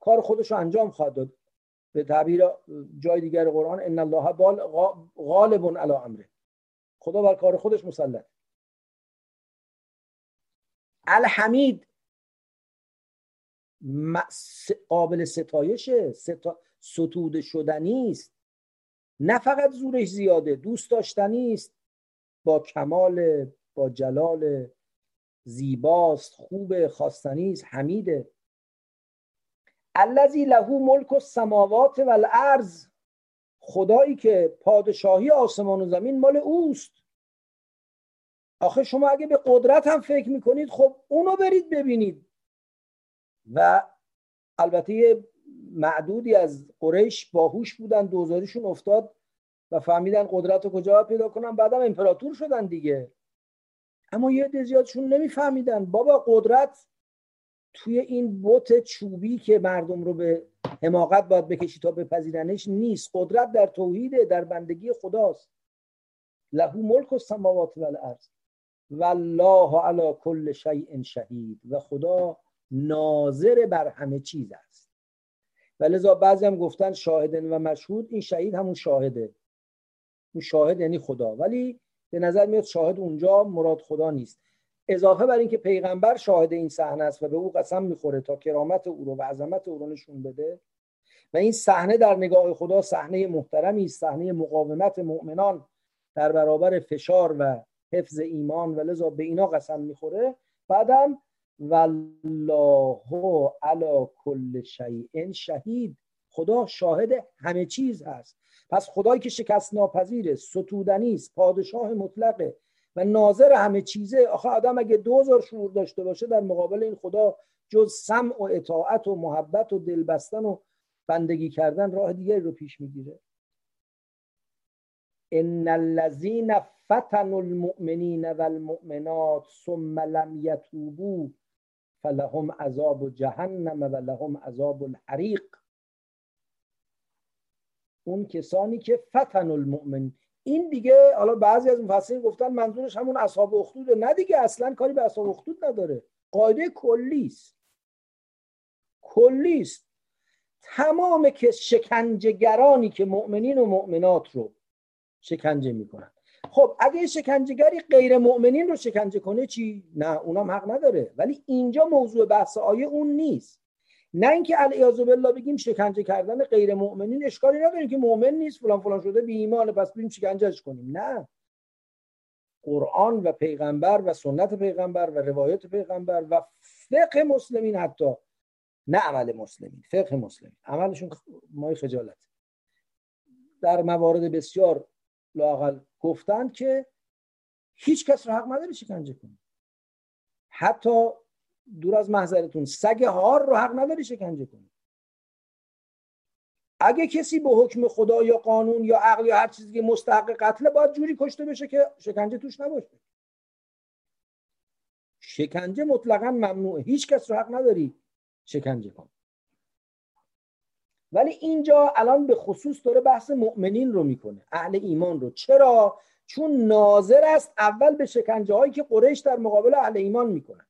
کار خودش رو انجام خواهد داد. به تعبیر جای دیگر قرآن ان الله غالب علی امره. خدا بر کار خودش مسلط. الحمید. قابل ستایشه. ستا... ستوده شدنی است. نه فقط زورش زیاده دوست داشتنی است. با کمال با جلال زیباست خوب خواستنی است حمیده. الذی له ملک السماوات والارض. خدایی که پادشاهی آسمان و زمین مال اوست. آخه شما اگه به قدرت هم فکر می‌کنید خب اونو برید ببینید. و البته معدودی از قریش باهوش بودن دوزاریشون افتاد و فهمیدن قدرت رو کجا پیدا کنن. بعدم امپراتور شدن دیگه. اما یه عده زیادشون نمیفهمیدن. بابا قدرت توی این بوت چوبی که مردم رو به حماقت باید بکشی تا بپذیرنش نیست. قدرت در توحیده در بندگی خداست. له ملک السماوات والارض والله علی کل شیء شهید. و خدا ناظر بر همه چیز است. و لذا بعضی هم گفتن شاهدن و مشهود این شهید همون شاهده. اون شاهد یعنی خدا. ولی به نظر میاد شاهد اونجا مراد خدا نیست. اضافه بر اینکه پیغمبر شاهد این صحنه است و به او قسم می‌خوره تا کرامت او رو و عظمت او رو نشون بده. و این صحنه در نگاه خدا صحنه محترمی است صحنه مقاومت مؤمنان در برابر فشار و حفظ ایمان و لذا به اینا قسم می‌خوره. بعدم والله علی کل شیء شهید. خدا شاهد همه چیز هست. پس خدایی که شکست ناپذیره ستودنی پادشاه مطلقه و ناظر همه چیزه. آخه آدم اگه دوزار شعور داشته باشه در مقابل این خدا جز سمع و اطاعت و محبت و دلبستن و بندگی کردن راه دیگری رو پیش می‌گیره. ان الذين فتنوا المؤمنین والمؤمنات ثم لم يتوبوا فلهم عذاب جهنم و لهم عذاب الحریق. اون کسانی که فتن المؤمن این دیگه حالا بعضی از مفسرین گفتن منظورش همون اصحاب اخدود نه دیگه اصلا کاری به اصحاب اخدود نداره. قاعده کلی است. کلی است. تمام که شکنجهگرانی که مؤمنین و مؤمنات رو شکنجه می‌کنن. خب اگه شکنجهگری غیر مؤمنین رو شکنجه کنه چی؟ نه اونم حق نداره. ولی اینجا موضوع بحث آیه اون نیست. نه اینکه علیاذ بالله بگیم شکنجه کردن غیر مؤمنین اشکالی نداره که مؤمن نیست فلان فلان شده بی ایمان پس بریم شکنجهش کنیم. نه. قرآن و پیغمبر و سنت پیغمبر و روایت پیغمبر و فقه مسلمین حتی. نه عمل مسلمین فقه مسلمین. عملشون مای خجالت. در موارد بسیار لاقل گفتن که هیچ کس رو حق نداره شکنجه کنه. حتی دور از محضرتون سگ هار رو حق نداری شکنجه کنی اگه کسی به حکم خدا یا قانون یا عقل یا هر چیزی که مستحق قتله باید جوری کشته بشه که شکنجه توش نباشه. شکنجه مطلقا ممنوعه. هیچ کس رو حق نداری شکنجه کن ولی اینجا الان به خصوص داره بحث مؤمنین رو می‌کنه اهل ایمان رو. چرا؟ چون ناظر است اول به شکنجه هایی که قریش در مقابل اهل ایمان می‌کنن.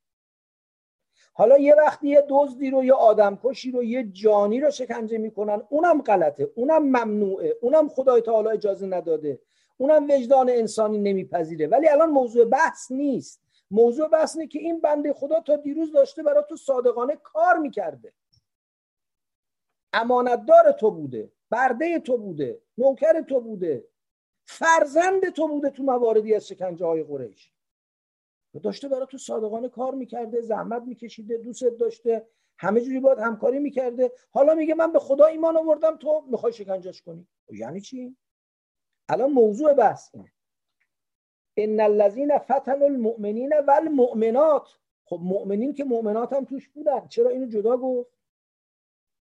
حالا یه وقتی یه دزدی رو یه آدمکشی رو یه جانی رو شکنجه می‌کنن اونم غلطه اونم ممنوعه اونم خدای تعالی اجازه نداده اونم وجدان انسانی نمیپذیره. ولی الان موضوع بحث نیست. موضوع بحث اینه که این بنده خدا تا دیروز داشته برای تو صادقانه کار می‌کرده. امانتدار تو بوده برده تو بوده نوکر تو بوده فرزند تو بوده تو مواردی از شکنجه های قریش. داشته برای تو صادقانه کار می‌کرده زحمت میکشیده دوست داشته همه جوری باید همکاری می‌کرده. حالا میگه من به خدا ایمان آوردم تو می‌خوای شکنجهش کنی. یعنی چی؟ الان موضوع بحث اینه. ان الذين فتنوا المؤمنین والمؤمنات. خب مؤمنین که مؤمنات هم توش بودن. چرا اینو جدا گفت؟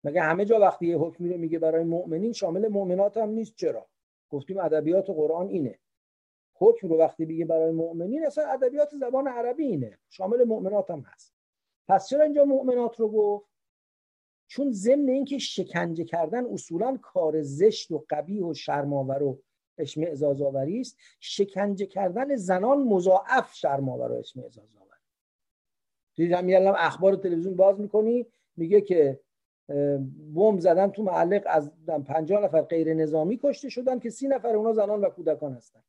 مگه همه جا وقتی یه حکمی رو میگه برای مؤمنین شامل مؤمنات هم نیست؟ چرا؟ گفتیم ادبیات قرآن اینه. حکم رو وقتی بگه برای مؤمنین اصلا ادبیات زبان عربی اینه. شامل مؤمنات هم هست. پس چرا اینجا مؤمنات رو گفت؟ چون ضمن اینکه شکنجه کردن اصولا کار زشت و قبیح و شرماور و اشمعزاز آوری است. شکنجه کردن زنان مضاعف شرماور و اشمعزاز آور دیدم یه اخبار تلویزیون باز می‌کنی میگه که بمب زدن تو معلق از 50 نفر غیر نظامی کشته شدن که سی نفر اونا زنان و کودکان هستن.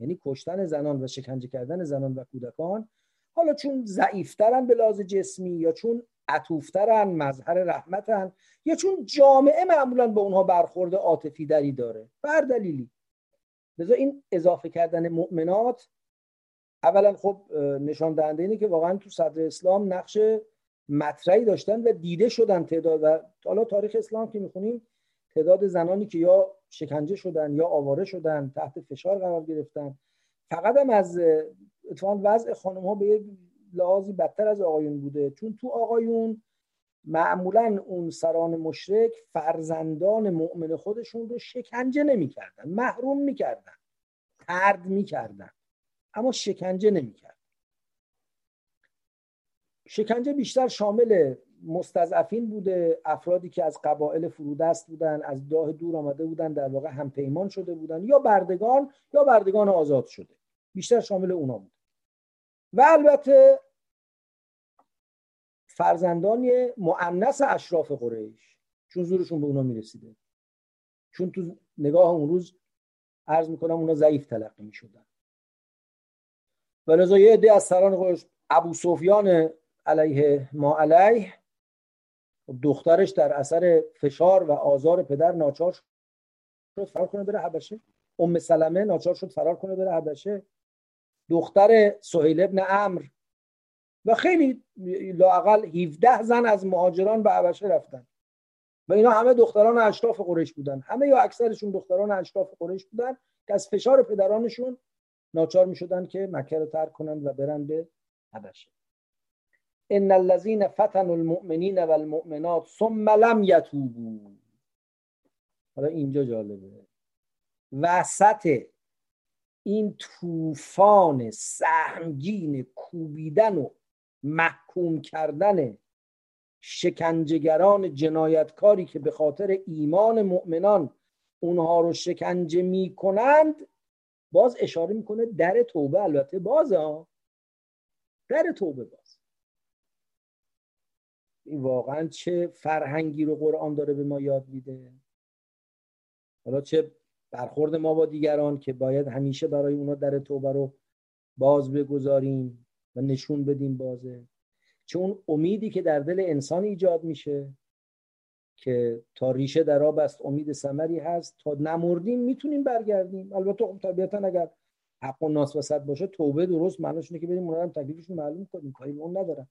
یعنی کشتن زنان و شکنجه کردن زنان و کودکان. حالا چون ضعیفترن به لحاظ جسمی یا چون عطوفترن مظهر رحمتن یا چون جامعه معمولا به اونها برخورد عاطفی دری داره. بر دلیلی. لذا این اضافه کردن مؤمنات اولا خب نشان دهنده اینه که واقعا تو صدر اسلام نقش مطرحی داشتن و دیده شدن تعداد و حالا تاریخ اسلام که می‌خونیم تعداد زنانی که یا شکنجه شدن یا آواره شدن تحت فشار قرار گرفتن. فقط هم از اتفاقا وضع خانم ها به یک لحاظی بدتر از آقایون بوده. چون تو آقایون معمولا اون سران مشرک فرزندان مؤمن خودشون رو شکنجه نمی‌کردن محروم می‌کردن ترد می‌کردن اما شکنجه نمی‌کردن. شکنجه بیشتر شامل مستضعفین بوده افرادی که از قبایل فرودست بودن از داه دور آمده بودن در واقع هم پیمان شده بودن یا بردگان یا بردگان آزاد شده. بیشتر شامل اونا بود. و البته فرزندان معنس اشراف قریش چون زورشون به اونا می‌رسیده. چون تو نگاه اون روز عرض می‌کنم اونا ضعیف تلقی می‌شدن. و لذا یه عده از سران قریش ابو سفیان علیه ما علیه. دخترش در اثر فشار و آزار پدر ناچار شد فرار کنه بره حبشه. ام سلمه ناچار شد فرار کنه بره حبشه. دختر سهیل ابن امر و خیلی لاقل 17 زن از مهاجران به حبشه رفتن. و اینا همه دختران اشراف قریش بودن. همه یا اکثرشون دختران اشراف قریش بودن که از فشار پدرانشون ناچار می شدن که مکه رو ترک کنند و برن به حبشه. ان الذين فتنوا المؤمنین و المؤمنات ثم لم یتوبوا حالا اینجا جالبه. وسط این طوفان سهمگین کوبیدن و محکوم کردن شکنجهگران جنایتکاری که به خاطر ایمان مؤمنان اونها رو شکنجه می‌کنند باز اشاره می‌کنه در توبه. البته بازه در توبه باز. واقعا چه فرهنگی رو قرآن داره به ما یاد میده؟ حالا چه برخورد ما با دیگران که باید همیشه برای اونا در توبه رو باز بگذاریم و نشون بدیم بازه. چه اون امیدی که در دل انسان ایجاد میشه که تا ریشه در آب است امید سمری هست تا نمردیم می‌تونیم برگردیم. البته خب طبیعتا اگر حق و ناس وسط باشه توبه درست معناش اینه که بریم اونها هم تکلیفشون معلوم کنیم کاری اون ندارم.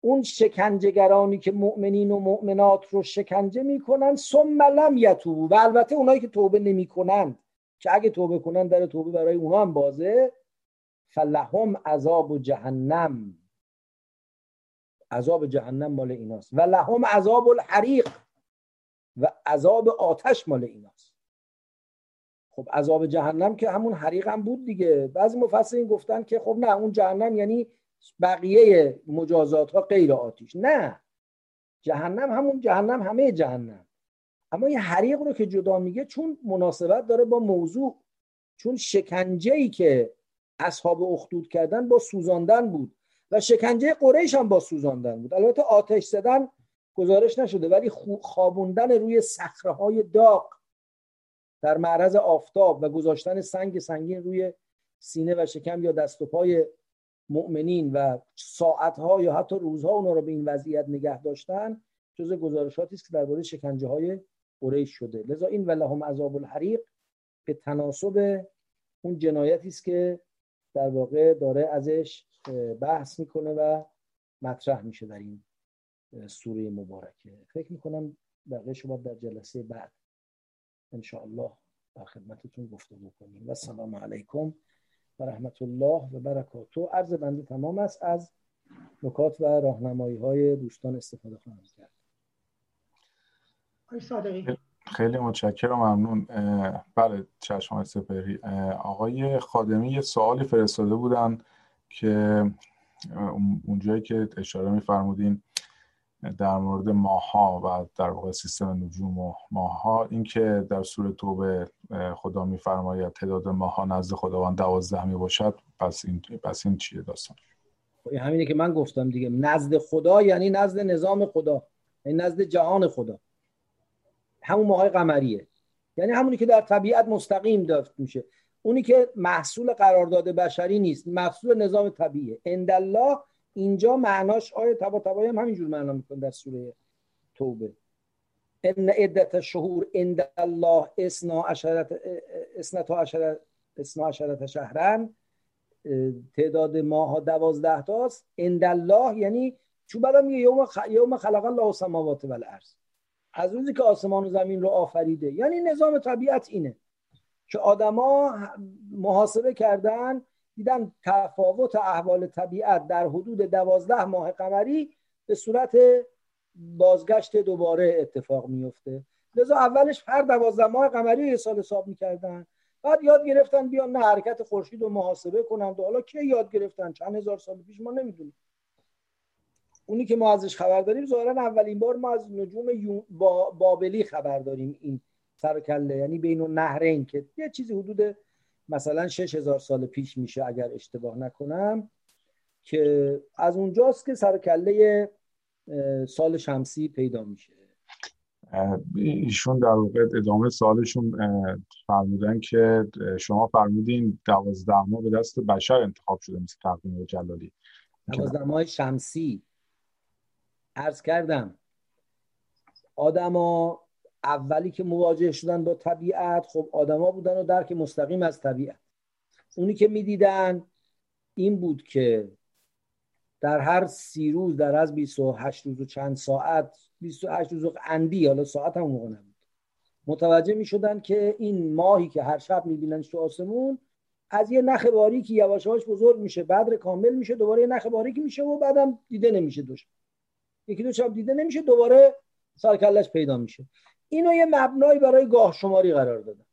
اون شکنجهگرانی که مؤمنین و مؤمنات رو شکنجه می‌کنن ثم لم یتوبوا. و البته اونایی که توبه نمی‌کنند که اگه توبه کنن در توبه برای اونها هم بازه. فلهم عذاب جهنم. عذاب جهنم مال ایناست. و لهم عذاب الحریق. و عذاب آتش مال ایناست. خب عذاب جهنم که همون حریق هم بود دیگه. بعضی مفسرین گفتن که خب نه اون جهنم یعنی بقیه مجازات ها غیر آتیش. نه. جهنم همون جهنم همه جهنم. اما این حریق رو که جدا میگه چون مناسبت داره با موضوع چون شکنجه ای که اصحاب اخدود کردن با سوزاندن بود و شکنجه قریش هم با سوزاندن بود. البته آتش زدن گزارش نشده ولی خوابوندن روی صخره های داغ در معرض آفتاب و گذاشتن سنگ سنگین روی سینه و شکم یا دست و پای مؤمنین و ساعتها یا حتی روزها اونا رو به این وضعیت نگه داشتن جز گزارشاتی است که درباره شکنجه های قریش شده. لذا این ولهم عذاب الحریق به تناسب اون جنایتی است که در واقع داره ازش بحث می‌کنه و مطرح میشه در این سوره مبارکه. فکر می‌کنم بقیه شما در جلسه بعد ان الله در خدمتتون گفتگو کنیم. و سلام علیکم و رحمت الله و برکاته. عرض بنده تمام است از نکات و راهنمایی های دوستان استفاده خواهم کرد. خیلی متشکرم ممنون. بله چشم سپری آقای خادمی یه سوالی فرستاده بودن که اونجایی که اشاره میفرمودین در مورد ماها و در واقع سیستم نجوم و ماها اینکه در سوره توبه خدا میفرماید تعداد ماها نزد خداوند دوازده می باشد پس این پس این چیه داستان؟ خب، همینه که من گفتم دیگه. نزد خدا یعنی نزد نظام خدا یعنی نزد جهان خدا. همون ماهای قمریه. یعنی همونی که در طبیعت مستقیم دافت میشه. اونی که محصول قرارداد بشری نیست محصول نظام طبیعیه. الله اینجا معناش آیه تبا تبایی هم همینجور معنا می‌کنه در سوره توبه؟ ان عدت شهور عند الله اسنا عشرت اسنتا عشرت اسنا عشرت شهرن. تعداد ماه دوازده تاست. عند الله یعنی چون بعد میگه یوم, خ... یوم خلق الله السماوات و الارض از روزی که آسمان و زمین رو آفریده. یعنی نظام طبیعت اینه که آدما محاسبه کردن دیدن تفاوت احوال طبیعت در حدود دوازده ماه قمری به صورت بازگشت دوباره اتفاق میفته. لذا اولش هر دوازده ماه قمری یه سال حساب می‌کردن. بعد یاد گرفتن بیان نه حرکت خورشید رو محاسبه کنند و حالا کی یاد گرفتن؟ چند هزار سال پیش ما نمی‌دونیم. اونی که ما ازش خبر داریم ظاهرا اولین بار ما از نجوم بابلی خبر داریم این سر کله. یعنی بین نهرین که یه چیزی حدود مثلا 6000 سال پیش میشه اگر اشتباه نکنم که از اونجاست که سر کله سال شمسی پیدا میشه. ایشون در واقع ادامه سالشون فرمودن که شما فرمودین دوازده ماه به دست بشر انتخاب شده مثل تقویم جلالی. دوازده ماه شمسی. عرض کردم آدما اولی که مواجه شدن با طبیعت خب آدما بودن و درک مستقیم از طبیعت. اونی که می‌دیدن این بود که در هر سی روز در از 28 روز و چند ساعت 28 روز و اندی حالا ساعت هم موقع نبود. متوجه می شدن که این ماهی که هر شب می‌بینن تو آسمون از یه نخ باریکی یواش بزرگ میشه. بدر کامل میشه دوباره یه نخ باریکی میشه و بعدم دیده نمیشه دوش یکی دو شب دیده نمیشه دوباره سرکلش پیدا میشه. اینو یه مبنایی برای گاه شماری قرار دادن.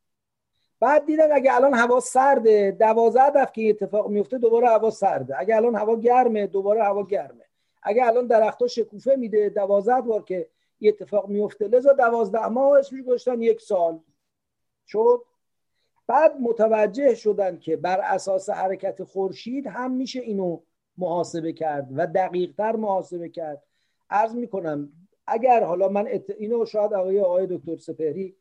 بعد دیدن اگه الان هوا سرده دوازده دفعه که اتفاق میفته دوباره هوا سرده. اگه الان هوا گرمه دوباره هوا گرمه. اگه الان درختها شکوفه میده دوازده بار که یه اتفاق میفته. لذا دوازده ماه اسمش گذاشتن یک سال. شد؟ بعد متوجه شدن که بر اساس حرکت خورشید هم میشه اینو محاسبه کرد و دقیقتر محاسبه کرد. عرض می‌کنم اگر حالا من اینو شاید آقای آقای دکتر سپهری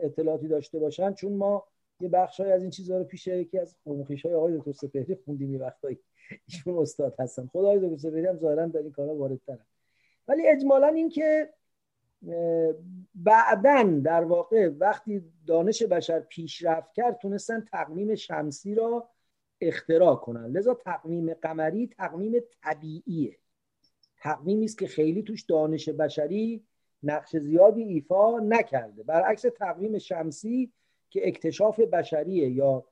اطلاعاتی داشته باشن چون ما یه بخشای از این چیزها رو پیش یکی از آموزش های آقای دکتر سپهری خوندیم یه وقتایی ایشون استاد هستن. خدا آقای دکتر سپهری هم ظاهرا در این کارا واردترن. ولی اجمالا این که بعدا در واقع وقتی دانش بشر پیشرفت کرد تونستن تقویم شمسی را اختراع کنن. لذا تقویم قمری تقویم طبیعیه. تقویمی است که خیلی توش دانش بشری نقش زیادی ایفا نکرده. برعکس تقویم شمسی که اکتشاف بشریه یا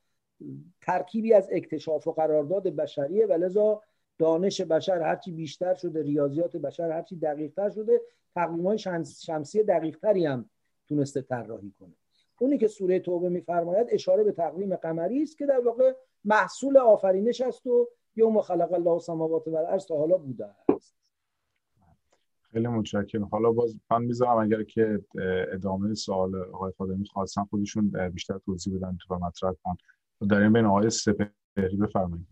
ترکیبی از اکتشاف و قرارداد بشریه و دانش بشر هرچی بیشتر شده ریاضیات بشر هرچی دقیقتر شده تقویم های شمسی دقیقتری هم تونسته طراحی کنه. اونی که سوره توبه میفرماید اشاره به تقویم قمری است که در واقع محصول آفرینش است و یوم خلق الله السماوات و الارض حالا بوده است. خیلی متشکرم. حالا باز من می‌ذارم اگر که ادامه سوال آقای خادمی خواستن خودشون بیشتر توضیح بدن تو مطرح کن. در این بین آقای سپهری بفرمایید.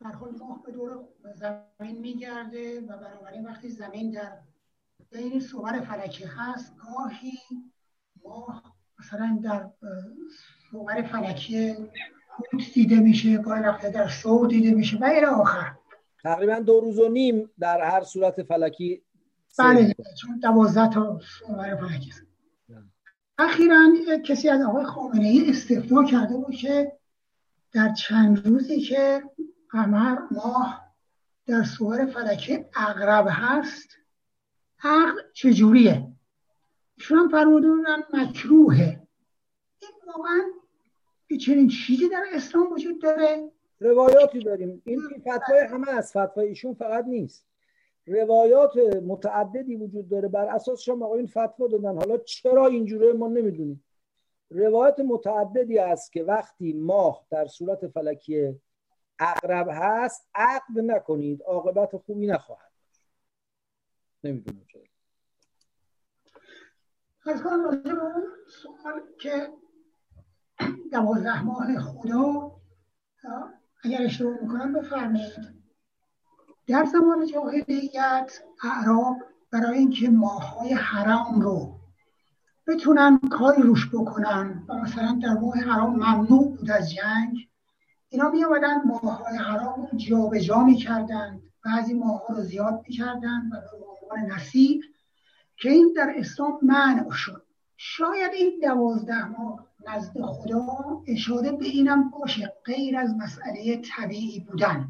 در حال ماه به دور زمین میگرده و بنابراین وقتی زمین در بین صور فلکی هست گاهی ماه مثلا در صور فلکی دیده میشه گاهی وقتا در شو دیده میشه و الى آخر. تقریبا دو روز و نیم در هر صورت فلکی بله چون دوازده تا صور فلکی هست. اخیرا کسی از آقای خامنه ای استفدا کرده بود که در چند روزی که قمر ماه در صور فلکی اقرب هست عقل چجوریه؟ ایشون هم فرمودن مکروهه. این واقعا چنین چیزی در اسلام وجود داره؟ روایاتی داریم. این فتوای همه از فتوای ایشون فقط نیست. روایات متعددی وجود داره. بر اساس شما این فتوا دادن. حالا چرا اینجوره ما نمی‌دونیم. روایت متعددی است که وقتی ماه در صورت فلکی اقرب هست عقد نکنید. عاقبت خوبی نخواهد نمی‌دونم چرا. از کنم سوال که دوازده ماه خدا اگر اشتباه می‌کنم بفرمایید. در زمان جاهلیت اعراب برای اینکه ماهای حرام رو بتونن کاری روش بکنن و مثلا در ماه حرام ممنوع بود از جنگ اینا می آمدن ماهای حرام رو جابجا می‌کردند. بعضی ماه رو زیاد می‌کردند و به عنوان نصیب که این در اسلام منع شد. شاید این دوازده ماه نزد خدا اشاره به اینم باشه غیر از مسئله طبیعی بودن.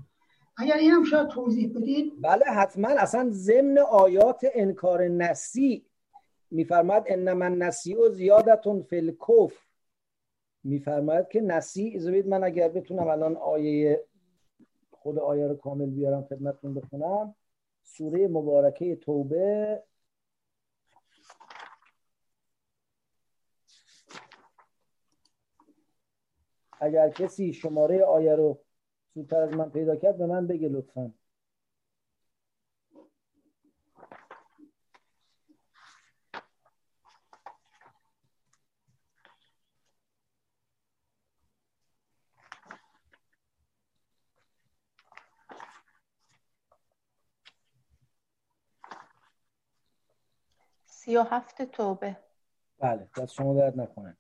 اگر اینم شاید توضیح بدید. بله حتما. اصلا ضمن آیات انکار نسی میفرماد انما نسی و زیادتون الکفر. میفرماید که نسی ازوید من اگر بتونم الان آیه خود آیه رو کامل بیارم خدمتتون بخونم سوره مبارکه توبه اگر کسی شماره آیه رو زودتر از من پیدا کرد به من بگه لطفا. سی و هفت توبه. بله دست شما درد نکنه.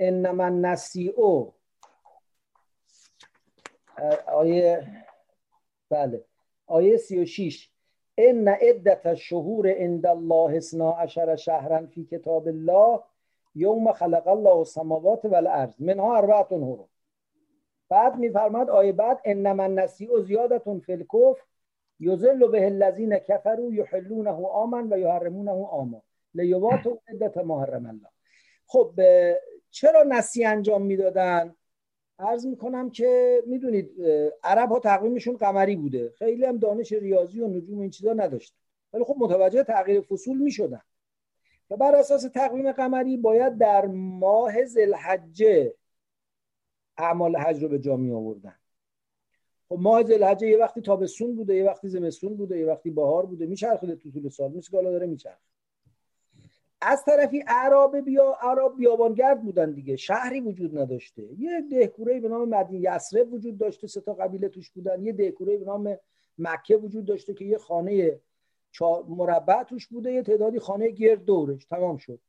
انما نسیعو آیه بله. آیه سی و شیش. ان عدت شهور عند الله اثنا عشر شهرا فی کتاب الله یوم خلق الله السماوات والارض. منها اربعه حرم بعد میفرماد آیه بعد انما النسیء زیادتون فی الکفر. یذل به الذین کفروا یحلونه آمن و یحرمونه آما لیواتوا عدت ما الله. خب چرا نسی انجام می‌دادن؟ عرض می‌کنم که می‌دونید عرب ها تقویمشون قمری بوده. خیلی هم دانش ریاضی و نجوم این چیزا نداشت ولی خب متوجه تغییر فصول می‌شدن. و بر اساس تقویم قمری باید در ماه زلحجه اعمال حج رو به جا می آوردن خب ماه زلحجه یه وقتی تابستون بوده یه وقتی زمستون بوده یه وقتی بهار بوده. میچرخیده تو طول سال. مثل داره میچرخه. از طرفی اعراب بیا اعراب بیابانگرد بودن دیگه شهری وجود نداشته. یه دهکوره به نام مدینه یسرب وجود داشته سه تا قبیله توش بودن. یه دهکوره به نام مکه وجود داشته که یه خانه مربع توش بوده یه تعدادی خانه گرد دورش. تمام شد.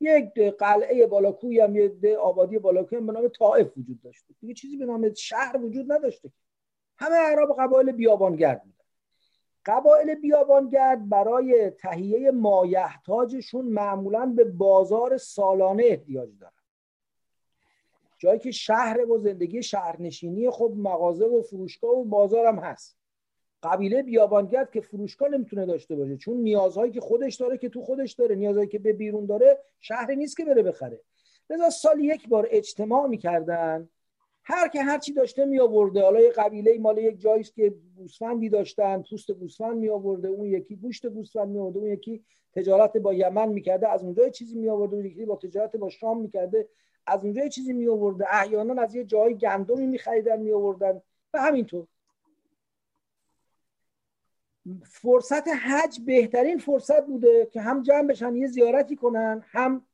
یک قلعه بالاکوی هم یه ده آبادی بالاکوی هم به نام طائف وجود داشته. دیگه چیزی به نام شهر وجود نداشته. همه اعراب قبایل بیابانگرد بودن. قبایل بیابانگرد برای تهیه مایحتاجشون معمولا به بازار سالانه احتیاج دارن. جایی که شهر و زندگی شهرنشینی خب مغازه و فروشگاه و بازار هم هست. قبیله بیابانگرد که فروشگاه نمی‌تونه داشته باشه چون نیازهایی که خودش داره که تو خودش داره نیازهایی که به بیرون داره شهری نیست که بره بخره. لذا سال یک بار اجتماع می‌کردن هر که هر چی داشته می آورده حالا یه قبیله مال یک جایی که گوسفندی داشتن پوست گوسفند می آورده اون یکی گوشت گوسفند می آورده اون یکی تجارت با یمن می‌کرده از اونجا چیزی می آورده اون یکی با تجارت با شام می‌کرده از اونجا چیزی می آورده احیانا از یه جای گندمی می خریدن می آوردن و همینطور. فرصت حج بهترین فرصت بوده که هم جمع بشن یه زیارتی کنن هم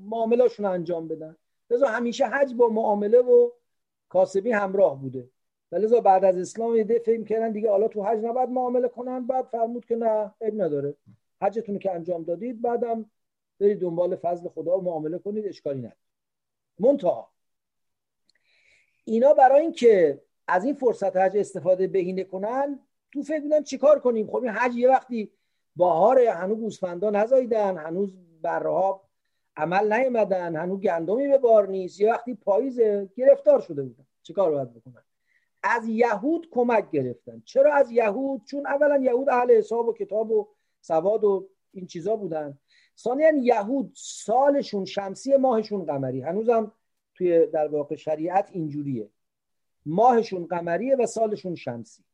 معاملاشون انجام بدن. لذا همیشه حج با معامله و کاسبی همراه بوده. و لذا بعد از اسلام یه فهم کردن دیگه حالا تو حج نباید معامله کنن بعد فرمود که نه عیب نداره. حجتون که انجام دادید بعدم برید دنبال فضل خدا و معامله کنید اشکالی نداره. منتها اینا برای اینکه از این فرصت حج استفاده بهینه کنن تو فکر بودن چیکار کنیم؟ خب این حج یه وقتی بهار هنوز گوسفندا نزاییدن هنوز برها عمل نیومدن هنوز گندمی به بار نیست یه وقتی پاییز گرفتار شده بودن. چیکار باید بکنن؟ از یهود کمک گرفتن. چرا از یهود؟ چون اولا یهود اهل حساب و کتاب و سواد و این چیزا بودن. ثانیا یهود سالشون شمسی ماهشون قمری. هنوزم توی در واقع شریعت اینجوریه. ماهشون قمریه و سالشون شمسی.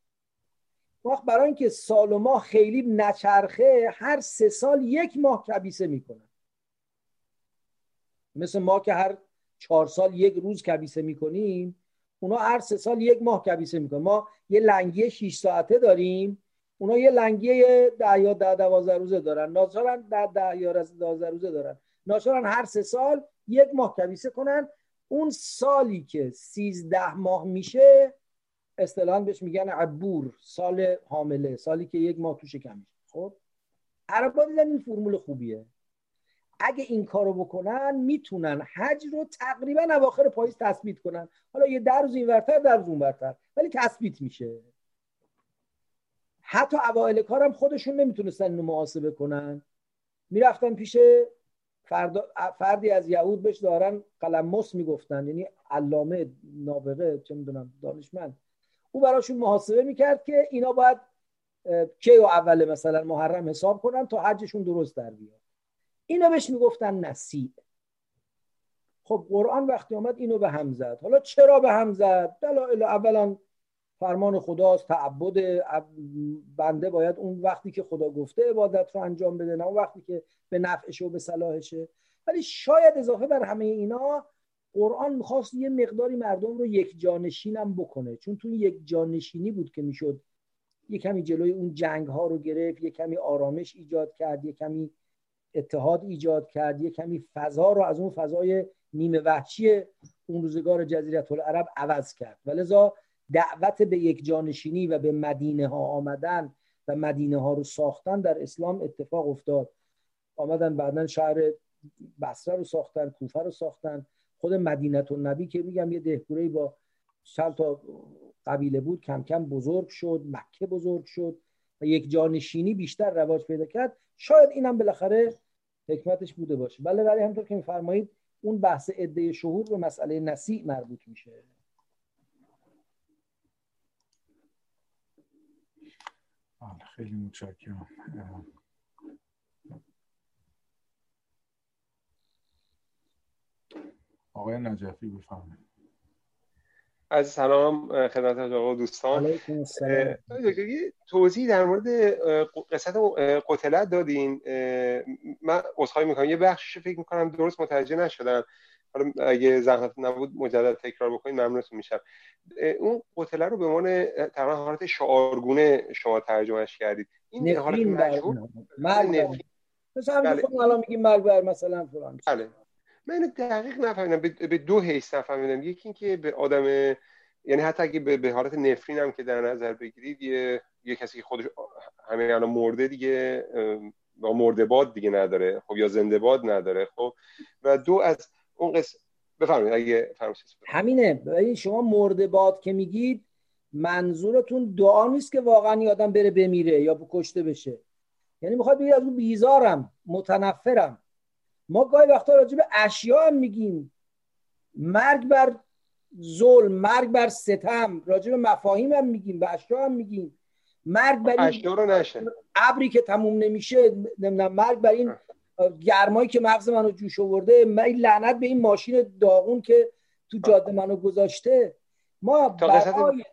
وقت برای اینکه سال و ماه خیلی نچرخه هر سه سال یک ماه کبیسه می‌کنن. مثل ما که هر چهار سال یک روز کبیسه می‌کنیم اونا هر سه سال یک ماه کبیسه می‌کنن. ما یه لنگی 6 ساعته داریم اونا یه لنگی ده یا ده دوازده روزه دارن. ناچارن ده ده یا دوازده روزه دارن. ناچارن هر سه سال یک ماه کبیسه کنن. اون سالی که سیزده ماه میشه اصطلاحا بهش میگن عبور سال حامله سالی که یک ماه توش کم میشه. خب؟ عربا دیدن این فرمول خوبیه. اگه این کارو بکنن می‌تونن حج رو تقریبا اواخر پاییز تثبیت کنن. حالا یه در روز اینورتر در روز اونورتر ولی تثبیت میشه. حتی اوایل کارم خودشون نمی‌تونستن اینو محاسبه کنن. می‌رفتن پیش فردی از یهود بهش دارن قلموس می‌گفتن. یعنی علامه نابغه چه می‌دونم دانشمند. او براشون محاسبه می‌کرد که اینا باید کی و اول مثلا محرم حساب کنن تا حجشون درست در بیاد. اینا بهش می‌گفتن نسیع خب قرآن وقتی آمد اینو به هم زد. حالا چرا به هم زد؟ دلایل اولا فرمان خداست تعبد بنده باید اون وقتی که خدا گفته عبادت رو انجام بده نه اون وقتی که به نفعشه و به صلاحشه. ولی شاید اضافه بر همه اینا قرآن می‌خواست یه مقداری مردم رو یک جانشینم بکنه. چون تو یک جانشینی بود که می‌شد یه کمی جلوی اون جنگ ها رو گرفت یه کمی آرامش ایجاد کرد یه کمی اتحاد ایجاد کرد یه کمی فضا رو از اون فضای نیمه وحشی اون روزگار جزیره العرب عوض کرد. ولذا دعوت به یک جانشینی و به مدینه ها آمدن و مدینه ها رو ساختن در اسلام اتفاق افتاد. آمدن بعدا شهر بصره رو ساختن کوفه رو ساختن. خود مدینت و نبی که میگم یه دهکوره با چند تا قبیله بود کم کم بزرگ شد مکه بزرگ شد و یک جانشینی بیشتر رواج پیدا کرد. شاید اینم بالاخره حکمتش بوده باشه. بله ولی همطور که میفرمایید اون بحث عده شهور به مسئله نسیع مربوط میشه. خیلی متشکرم. آقای نجفی بفرمایید. از سلام خدمت آقا دوستان. توضیح در مورد قصت قتلت دادین. من اصخایی می‌کنم. یه بخشش فکر می‌کنم درست متوجه نشدم حالا اگه زحمت نبود مجدد تکرار بکنید ممنونتون میشم. اون قتله رو به عنوان تقریبا حالت شعارگونه شما ترجمهش کردید. این حالت مجهول مرگ مثلا بله. الان میگیم مرگ بر مثلا فلان بله. من دقیق نفهمیدم. به دو حیث نفهمیدم. یکی اینکه به آدم یعنی حتی اگه به حالت نفرین هم که در نظر بگیرید یه, یه کسی که خودش همه الان مرده دیگه با مرده باد دیگه نداره. خب یا زنده باد نداره. خب و دو از اون قصه بفرمایید اگه همینه. این شما مرده باد که میگید منظورتون دعا نیست که واقعا آدم بره بمیره یا کشته بشه. یعنی می‌خواد بگید از اون بیزارم متنفرم. ما گاهی وقتا راجع به اشیاء هم میگیم. مرگ بر ظلم مرگ بر ستم راجع به مفاهیم هم میگیم به اشیاء هم میگیم. مرگ بر این رو نشه. ابری که تموم نمیشه نمی‌دونم مرگ بر این گرمایی که مغز منو جوش آورده من لعنت به این ماشین داغون که تو جاده منو گذاشته. ما برای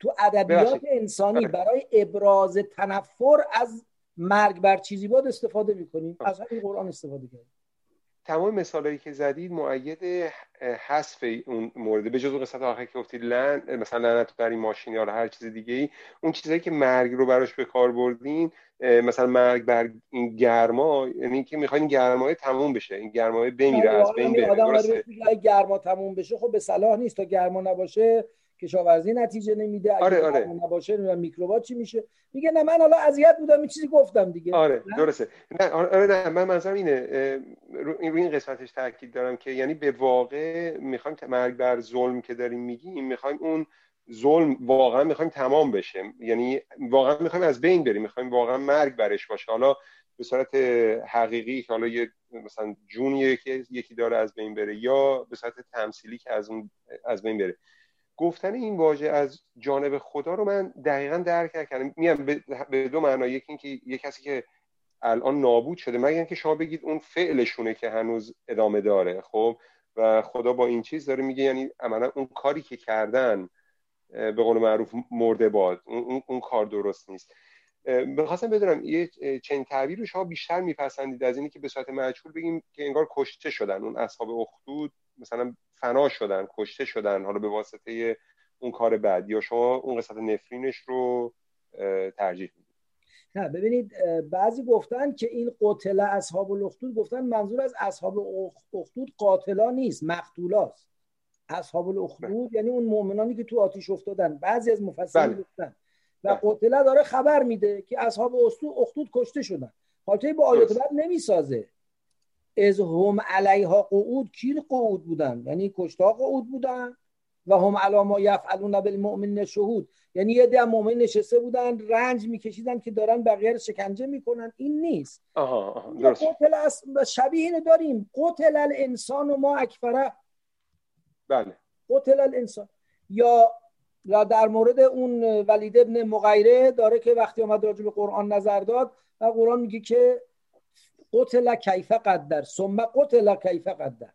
تو ادبیات انسانی برای ابراز تنفر از مرگ بر چیزی بود استفاده می‌کنیم از همین قرآن استفاده کنیم تمام مثالایی که زدید معید حذف اون مورد. به جز اون قسمت آخر که گفتید لن مثلا لعنت بر این ماشین یا هر چیز دیگه ای اون چیزایی که مرگ رو براش به کار بردین مثلا مرگ بر این گرما یعنی که می‌خواین گرمای تموم بشه این گرمای بمیره از بین بره آدم گرما تموم بشه خب به صلاح نیست تا گرما نباشه کشاورزی نتیجه نمیده اگه آره آره. نباشه میکروبات چی میشه. میگه نه من حالا اذیت بودم این چیزی گفتم دیگه. آره نه؟ درسته. نه آره نه من منظورم اینه رو این قسمتش تاکید دارم که یعنی به واقع می‌خوایم مرگ بر ظلم که داریم میگیم می‌خوایم اون ظلم واقعا می‌خوایم تمام بشه. یعنی واقعا می‌خوایم از بین بریم می‌خوایم واقعا مرگ برش باشه. حالا به صورت حقیقی که حالا یه مثلا جون یکی یکی داره از بین بره یا به صورت تمثیلی که از اون از بین بره. گفتن این واژه از جانب خدا رو من دقیقا درک کردم میام به دو معنا یکی اینکه یه کسی که الان نابود شده مگر اینکه شما بگید اون فعلشونه که هنوز ادامه داره خب؟ و خدا با این چیز داره میگه یعنی عملا اون کاری که کردن به قول معروف مرده باد. اون, اون کار درست نیست. بخواستم بدونم یه چنین تعبیر رو شما بیشتر میپسندید از اینی که به صورت مجهول بگیم که انگار کشته شدن اون اصحاب اخدود مثلا فنا شدن کشته شدن حالا به واسطه اون کار بعد. یا شما اون قسمت نفرینش رو ترجیح می‌دید. نه ببینید بعضی گفتن که این قتل اصحاب الاخدود گفتن منظور از اصحاب اخدود قاتلا نیست مقتولاست. اصحاب الاخدود یعنی اون مؤمنانی که تو آتیش افتادن. بعضی از مفسرین بله. گفتن. و بله. قتله داره خبر میده که اصحاب اخدود کشته شدن. حالتی با آیات بعد نمی‌سازه. از هم علیها قعود. کی قعود بودن؟ یعنی کشتا قعود بودن و هم علا ما یفعلون بالمؤمن شهود. یعنی یه ده مؤمن نشسته بودن رنج میکشیدن که دارن بقیه رو شکنجه می‌کنن. این نیست. آها قتل شبیه اینو داریم. قتل الانسان و ما اکفره. بله. قتل الانسان. یا در مورد اون ولید ابن مغیره داره که وقتی آمد راجع به قرآن نظر داد و قرآن میگه که قتل کیف قدر ثم قتل کیف قدر.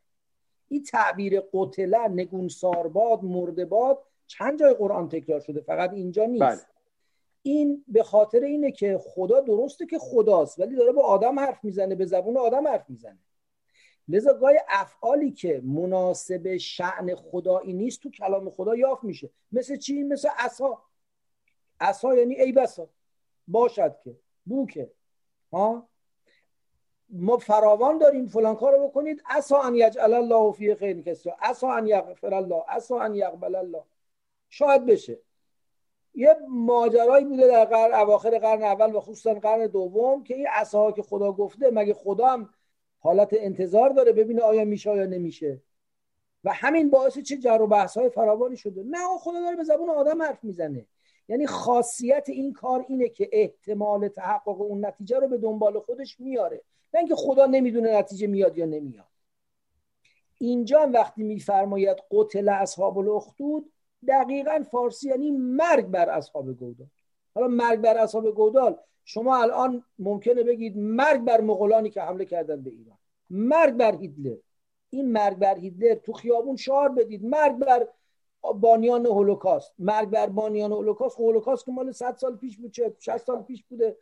این تعبیر قتله نگونسارباد مردباد چند جای قرآن تکرار شده؟ فقط اینجا نیست. بله. این به خاطر اینه که خدا درسته که خداست ولی داره با آدم حرف می‌زنه به زبون آدم حرف می‌زنه. لذا گاهی افعالی که مناسب شعن خدایی نیست تو کلام خدا یافت میشه. مثل چی؟ مثل عصا. عصا یعنی ای بسا. باشد که بوکه ها؟ ما فراوان داریم فلان کارو بکنید. عسا ان یجعل الله فی خیر کسا عسا ان یغفر الله. عسا ان یقبل الله. شاید بشه. یه ماجرایی بوده در قرن اواخر قرن اول و خصوصا قرن دوم که این عصاها که خدا گفته مگه خدا هم حالت انتظار داره ببینه آیا میشه یا نمیشه؟ و همین باعث چه جر و بحث های فراوانی شده. نه خدا داره به زبون آدم حرف می‌زنه. یعنی خاصیت این کار اینه که احتمال تحقق اون نتیجه رو به دنبال خودش میاره. نه اینکه خدا نمی‌دونه نتیجه میاد یا نمیاد. اینجا وقتی میفرماید قتل اصحاب الاخدود دقیقا فارسی یعنی مرگ بر اصحاب گودال. حالا مرگ بر اصحاب گودال شما الان ممکنه بگید مرگ بر مغولانی که حمله کردن به ایران. مرگ بر هیتلر. این مرگ بر هیتلر تو خیابون شعار بدید. مرگ بر بانیان هولوکاست. مرگ بر بانیان هولوکاست. خب هولوکاست که مال 100 سال پیش بود 60 سال پیش بوده.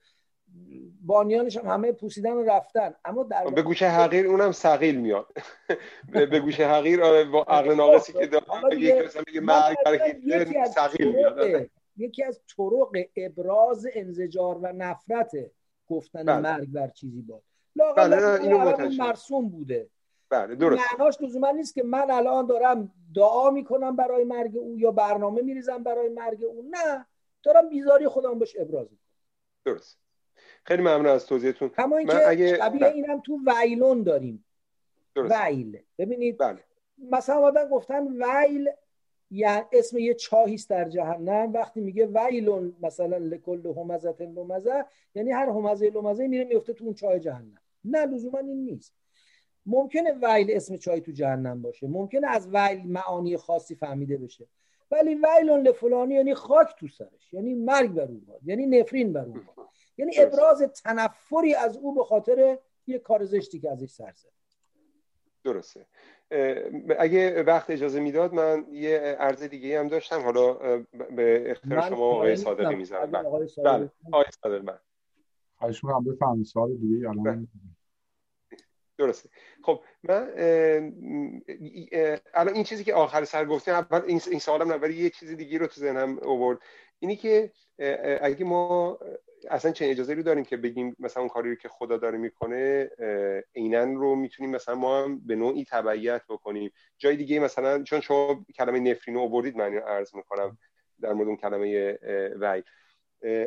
بانیانش هم همه پوسیدن و رفتن. اما در به گوش حقیر اونم سقیل میاد. به گوش حقیر آره، با عقل ناقصی که داره یکی از طرق ابراز انزجار و نفرت گفتن بله. مرگ بر چیزی بود. بله اینو مرسوم بوده. بله درست. معناش لزوما نیست که من الان دارم دعا می‌کنم برای مرگ او یا برنامه میریزم برای مرگ او. نه دارم بیزاری خودم بهش ابراز می‌کنم. درست. خیلی ممنون از توضیحتون. همون که اگه... شبیه بله. اینم تو ویلون داریم. درست. ویل. ببینید بله. مثلا آدم گفتن ویل یعنی اسم یه چاهیست در جهنم. وقتی میگه ویلون مثلا لکل همزت لمزه یعنی هر همزه لمزه میره میفته تو اون چاه جهنم. نه لزوما این نیست. ممکنه ویل اسم چای تو جهنم باشه. ممکنه از ویل معانی خاصی فهمیده بشه. ولی ویلون لفلانی یعنی خاک تو سرش. یعنی مرگ بر او باد. یعنی نفرین بر او باد. یعنی ابراز تنفری از او به خاطر یه کار زشتی که ازش سر زد. درسته. اگه وقت اجازه می‌داد من یه عرض دیگه هم داشتم. حالا به اختیار شما آقای صادقی می‌ذارم. بله. آقای صادق بله. خواهش می‌کنم. بفهم سوال دیگه الان بله. درسته. خب من الان این چیزی که آخر سر گفتیم اول این سوالم نه ولی یه چیزی دیگه رو تو ذهنم آورد. اینی که اگه ما اصلا چه اجازه رو داریم که بگیم مثلا اون کاری رو که خدا داره می‌کنه عینا رو می‌تونیم مثلا ما هم به نوعی تبعیت بکنیم. جای دیگه مثلا چون شما کلمه نفرین رو آوردید من عرض می‌کنم در مورد اون کلمه وی.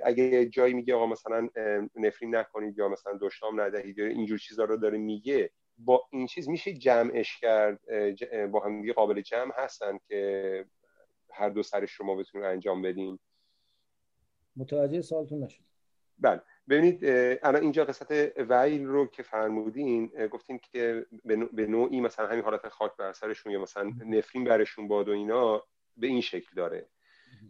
اگه جایی میگه آقا مثلا نفرین نکنید یا مثلا دشنام ندهید یا اینجور چیزا رو داره میگه با این چیز میشه جمعش کرد. با هم قابل جمع هستن که هر دو سرش رو ما انجام بدیم. متوجه سوالتون نشد بله. ببینید الان اینجا قسمت ویل رو که فرمودین گفتین که به نوعی مثلا همین حالت خاک بر سرشون یا مثلا نفرین برشون باد و اینا به این شکل داره.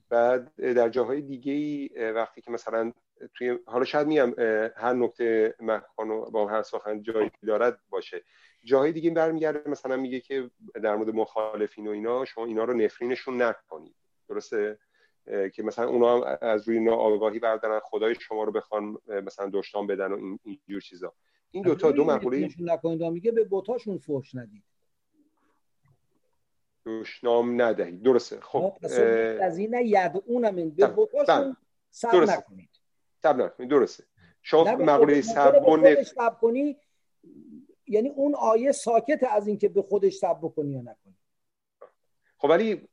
بعد در جاهای دیگه ای وقتی که مثلا توی حالا شاید میم هر نکته مکان و با هر سخن جایی دارد باشه. جاهای دیگه برمیگرده مثلا میگه که در مورد مخالفین و اینا شما اینا رو نفرینشون نکنید. درسته؟ که مثلا اونا هم از روی آگاهی بردارن خدای شما رو بخوان مثلا دشتان بدن و این اینجور چیزا. این دوتا دو مقوله نکنید میگه به بوتاشون فحش ندید. دشنام ندهید. درسته. خب از این یدعون من به بوتاشون سب نکنید. سب نکنید درسته. شما مقوله سب و کنی. یعنی اون آیه ساکت از اینکه به خودش سب بکنی یا نکنی. خب ولی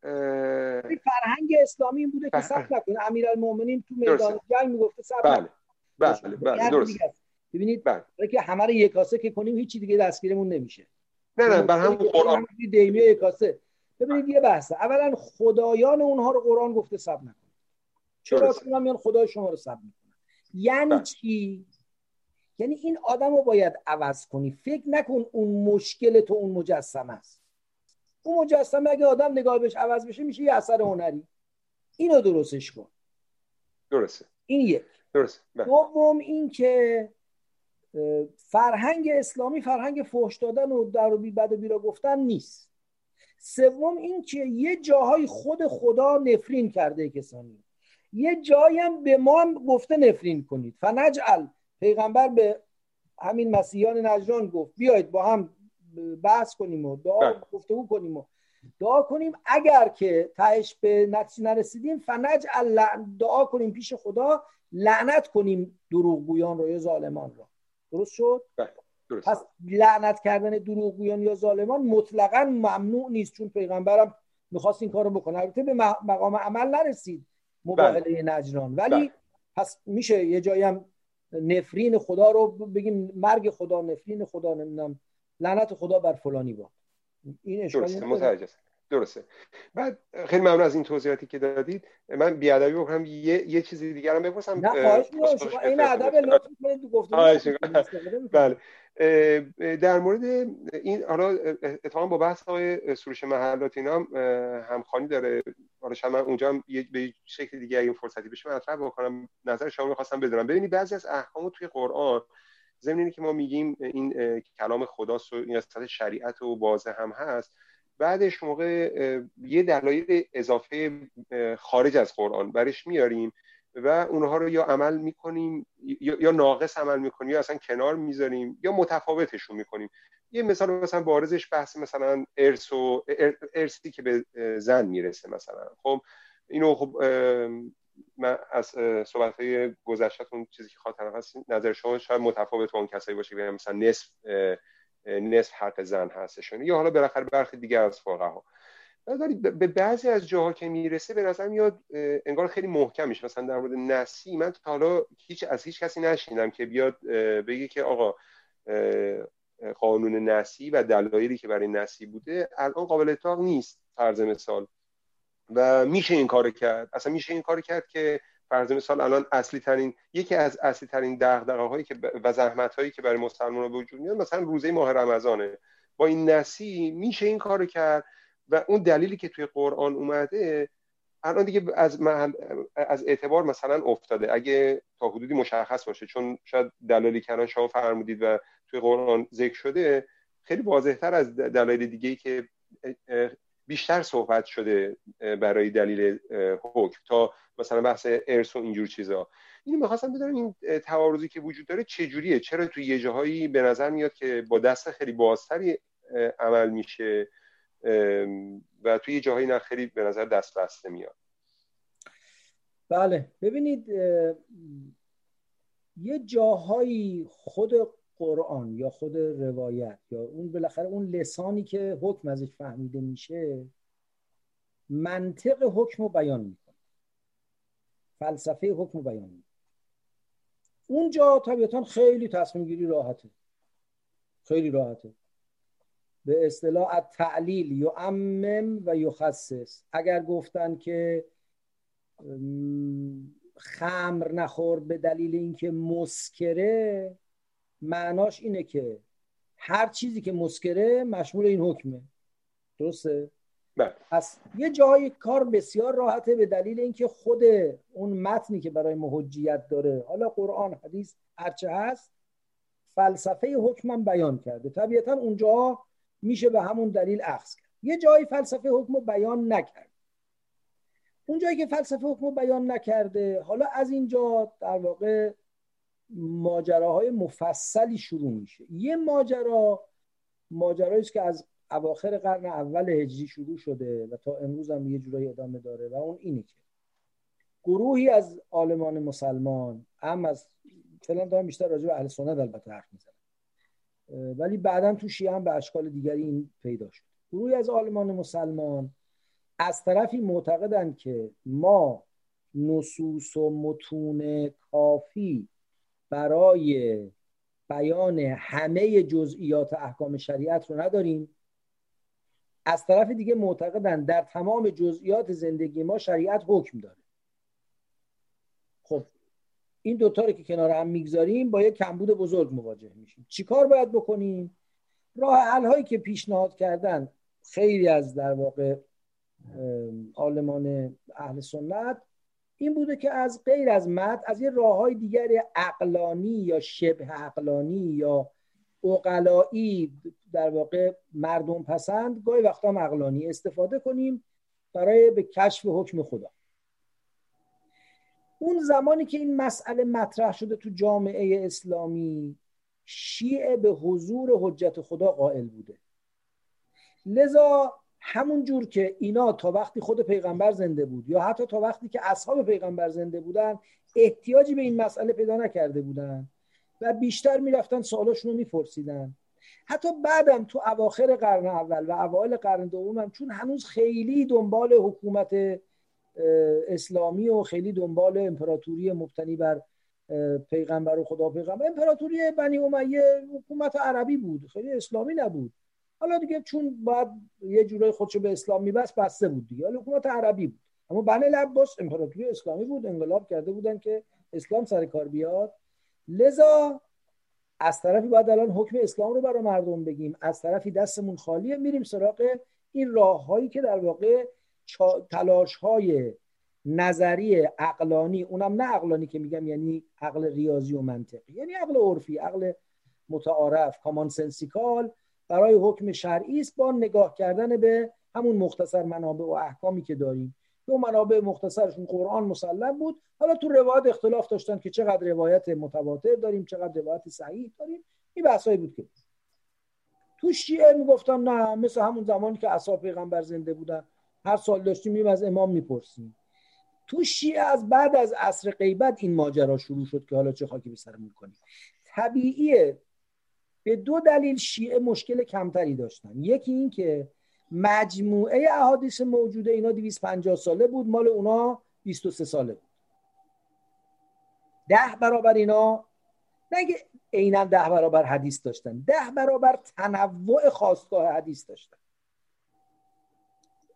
فرهنگ اسلامی این بوده که سب نکنه. امیرالمومنین تو میدان جنگ می‌گفته سب بله. بله بله درست ببینید بله. که همه رو یک کاسه که کنیم هیچی دیگه دستگیرمون نمیشه. نه نه بر هم قرآن. دیمیه یک کاسه. ببینید یه بحثه. اولا خدایان اونها رو قرآن گفته سب نکنه. چرا؟ اونا میان خدای شما رو سب می‌کنن. یعنی بله. چی؟ یعنی این آدم رو باید عوض کنی. فکر نکن اون مشکل تو اون مجسمه است. اون مجسمه اگه آدم نگاه بهش عوض بشه میشه یه اثر هنری. اینو درستش کن. درسته. این یک. درست بله. دوم این که فرهنگ اسلامی فرهنگ فحش دادن و در و بی بد و بیرا گفتن نیست. سوم این که یه جاهای خود خدا نفرین کرده کسانی. یه جایی هم به ما هم گفته نفرین کنید. فنجعل پیغمبر به همین مسیحیان نجران گفت بیاید با هم بحث کنیم و دعا بله. گفتگو کنیم و دعا کنیم. اگر که تهش به نتیجه نرسیدیم فنج دعا کنیم پیش خدا لعنت کنیم دروغگویان رو یا ظالمان رو درست شد؟ بله، درست. پس لعنت کردن دروغگویان یا ظالمان مطلقا ممنوع نیست چون پیغمبرم می‌خواست این کارو بکنه. البته به مقام عمل نرسید مباهله بله. نجران. ولی پس میشه یه جایی هم نفرین خدا رو بگیم مرگ خدا نفرین خدا نمی‌دونم. لعنت خدا بر فلانی با این درسته متوجه درسته. بعد خیلی ممنون از این توضیحاتی که دادید. من بیادبی بکنم یه یه چیزی دیگر هم بپرسم. نه خواهش شما این ادب لطف کنید گفتگو بله. در مورد این حالا اتفاقا با بحث های سروش محلات اینا هم همخوانی داره. حالا شما من اونجا هم به شکل دیگه این فرصتی بشه مطرح بکنم. نظر شما می‌خواستم بدونم. ببینید بعضی از احکام توی قرآن ضمن که ما میگیم این کلام خداست و این قسمت شریعت و بازه هم هست بعدش موقع یه دلایل اضافه خارج از قرآن برش میاریم و اونها رو یا عمل می‌کنیم یا ناقص عمل می‌کنیم یا اصلا کنار می‌ذاریم یا متفاوتشون می‌کنیم. یه مثال مثلا بارزش بحث مثلا ارث و ارثی که به زن می‌رسه مثلا. خب اینو خب من از صحبت های گذشتتون چیزی که خاطرم هست نظر شما شاید متفاوت با اون کسایی باشه که مثلا نصف نصف حق زن هستشون. یا حالا بالاخره برخی دیگر از فقها. به بعضی از جاها که می‌رسه به نظر میاد انگار خیلی محکم میشه مثلا در مورد نسی من تا حالا هیچ از هیچ کسی نشینم که بیاد بگه که آقا قانون نسی و دلایلی که برای نسی بوده الان قابل اطلاق نیست. فرض مثال و میشه این کار کرد. اصلا میشه این کار کرد که فرض مثال الان اصلی ترین یکی از اصلی ترین دغدغه هایی که و زحمت هایی که برای مسلمان به وجود میاد مثلا روزه ماه رمضانه. با این نسی میشه این کارو کرد و اون دلیلی که توی قرآن اومده الان دیگه از از اعتبار مثلا افتاده. اگه تا حدودی مشخص باشه چون شاید دلالی که شما فرمودید و توی قرآن ذکر شده خیلی واضحتر از دلایل دیگه که بیشتر صحبت شده برای دلیل حکم تا مثلا بحث ارث و اینجور چیزا. اینو می‌خواستم بدونم این تعارضی که وجود داره چجوریه؟ چرا توی یه جاهایی به نظر میاد که با دست خیلی بازتری عمل میشه و توی یه جاهایی نه خیلی به نظر دست بسته میاد؟ بله. ببینید یه جاهایی خود قرآن یا خود روایت یا اون بالاخره اون لسانی که حکم ازش فهمیده میشه منطق حکم رو بیان می‌کنه. فلسفه حکم رو بیان می‌کنه. اونجا طبیعتا خیلی تصمیم گیری راحته. خیلی راحته. به اصطلاح تعلیل یعمم و یخصص. اگر گفتن که خمر نخور به دلیل اینکه مسکره معناش اینه که هر چیزی که مسکره مشمول این حکمه. درسته؟ بله. پس یه جای کار بسیار راحته به دلیل اینکه خود اون متنی که برای محجیت داره. حالا قرآن حدیث هرچه هست فلسفه حکمم بیان کرده. طبیعتا اونجا میشه به همون دلیل اخذ کرد. یه جایی فلسفه حکم رو بیان نکرد. اونجایی که فلسفه حکم بیان نکرده حالا از اینجا در واقع ماجراهای مفصلی شروع میشه. یه ماجرا ماجرایی که از اواخر قرن اول هجری شروع شده و تا امروز هم یه جورایی ادامه داره و اون اینه که گروهی از عالمان مسلمان هم از فعلا دارم بیشتر راجع به اهل سنت البته حرف می‌زنم ولی بعدا تو شیعه هم به اشکال دیگری این پیدا شد. گروهی از عالمان مسلمان از طرفی معتقدند که ما نصوص و متون کافی برای بیان همه جزئیات احکام شریعت رو نداریم. از طرف دیگه معتقدن در تمام جزئیات زندگی ما شریعت حکم داره. خب این دوتا رو که کنار هم می‌گذاریم با یک کمبود بزرگ مواجه میشیم. چیکار باید بکنیم؟ راه حل هایی که پیشنهاد کردن خیلی از در واقع عالمان اهل سنت این بوده که از غیر از مد از یه راه های دیگر عقلانی یا شبه عقلانی یا اقلایی در واقع مردم پسند گاهی وقتا هم عقلانی استفاده کنیم برای به کشف حکم خدا. اون زمانی که این مسئله مطرح شده تو جامعه اسلامی شیعه به حضور حجت خدا قائل بوده. لذا همون جور که اینا تا وقتی خود پیغمبر زنده بود یا حتی تا وقتی که اصحاب پیغمبر زنده بودن احتیاجی به این مسئله پیدا نکرده بودن و بیشتر می‌رفتن سوالاشون رو میپرسیدن. حتی بعدم تو اواخر قرن اول و اوایل قرن دوم هم چون هنوز خیلی دنبال حکومت اسلامی و خیلی دنبال امپراتوری مبتنی بر پیغمبر و خدا پیغمبر. امپراتوری بنی امیه حکومت عربی بود خیلی اسلامی نبود. حالا دیگه چون باید یه جورای خودشو به اسلام میبست بسته بود دیگه. حالا حکومت عربی بود. اما بنی العباس امپراتوری اسلامی بود انقلاب کرده بودن که اسلام سر کار بیاد. لذا از طرفی باید الان حکم اسلام رو برای مردم بگیم. از طرفی دستمون خالیه میریم سراغ این راههایی که در واقع تلاش های نظری عقلانی اونم نه عقلانی که میگم یعنی عقل ریاضی و منطقی یعنی عقل عرفی عقل متعارف کامان سنسیکال برای حکم شرعی است با نگاه کردن به همون مختصر منابع و احکامی که داریم. دو منابع مختصرشون قرآن مسلم بود. حالا تو روایت اختلاف داشتن که چقدر روایت متواتر داریم چقدر روایت صحیح داریم. این بحثایی بود که تو شیعه می‌گفتن نه مثل همون زمانی که اصحاب پیغمبر زنده بودن. هر سال داشتیم میم از امام می‌پرسیم. تو شیعه از بعد از عصر غیبت این ماجرا شروع شد که حالا چه خاکی به سرمون کنیم طبیعیه. به دو دلیل شیعه مشکل کمتری داشتن. یکی این که مجموعه احادیث موجوده اینا 250 ساله بود مال اونا 23 ساله بود. ده برابر اینا نگه عینا ده برابر حدیث داشتن ده برابر تنوع خواستگاه حدیث داشتن.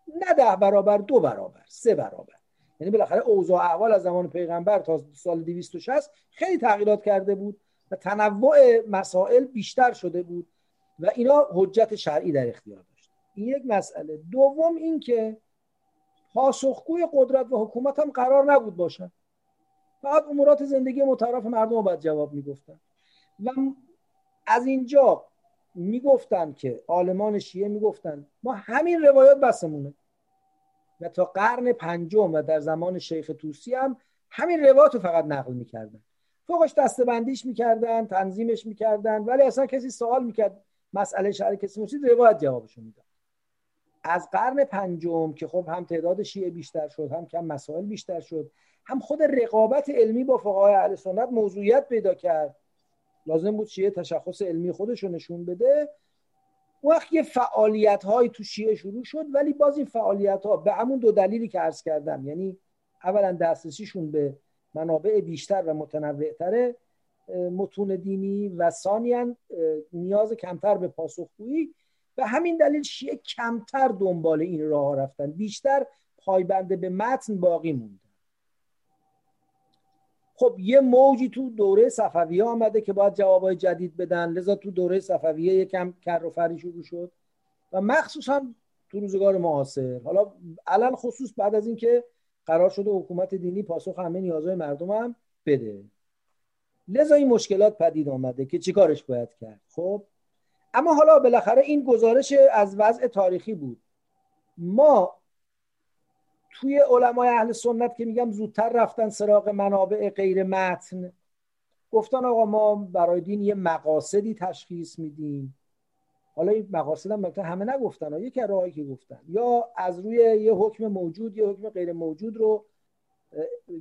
نه ده برابر دو برابر سه برابر. یعنی بالاخره اوضاع احوال از زمان پیغمبر تا سال 260 خیلی تغییرات کرده بود. و تنوع مسائل بیشتر شده بود و اینا حجت شرعی در اختیار داشت. این یک مسئله. دوم این که پاسخگوی قدرت و حکومت هم قرار نبود باشن. فقط امورات زندگی متعارف مردم رو باید جواب می‌گفتن. و از اینجا می‌گفتن که آلمان شیعه می‌گفتن ما همین روایات بسمونه. و تا قرن پنجم و در زمان شیخ توسی هم همین روایات رو فقط نقل می‌کردن. فوقش دستبندیش می‌کردن تنظیمش می‌کردن ولی اصلا کسی سوال می‌کرد مسئله شرعی کسی مرسید روایت جوابشو می‌داد از قرن پنجم که خب هم تعداد شیعه بیشتر شد هم کم مسائل بیشتر شد هم خود رقابت علمی با فقهای اهل سنت موضوعیت پیدا کرد. لازم بود شیعه تشخص علمی خودش رو نشون بده. وقت یه فعالیت های تو شیعه شروع شد ولی باز این فعالیت ها به همون دو دلیلی که عرض کردم یعنی اولا دسترسیشون به منابع بیشتر و متنوعتر متون دینی و ثانیا نیاز کمتر به پاسخگویی به همین دلیل شیعه کمتر دنبال این راه رفتن. بیشتر پایبنده به متن باقی موند. خب یه موجی تو دوره صفویه آمده که باید جوابای جدید بدن. لذا تو دوره صفویه یکم کر و فری شروع شد. و مخصوصا تو روزگار معاصر. حالا الان خصوص بعد از اینکه قرار شده حکومت دینی پاسخ همه نیازهای مردم هم بده. لذا این مشکلات پدید آمده که چیکارش باید کرد؟ خب اما حالا بالاخره این گزارش از وضع تاریخی بود. ما توی علمای اهل سنت که میگم زودتر رفتن سراغ منابع غیر متن گفتن آقا ما برای دین یه مقاصدی تشخیص میدیم. حالا این مقاصد هم همه نگفتن یکی از راهایی که گفتن. یا از روی یه حکم موجود یه حکم غیر موجود رو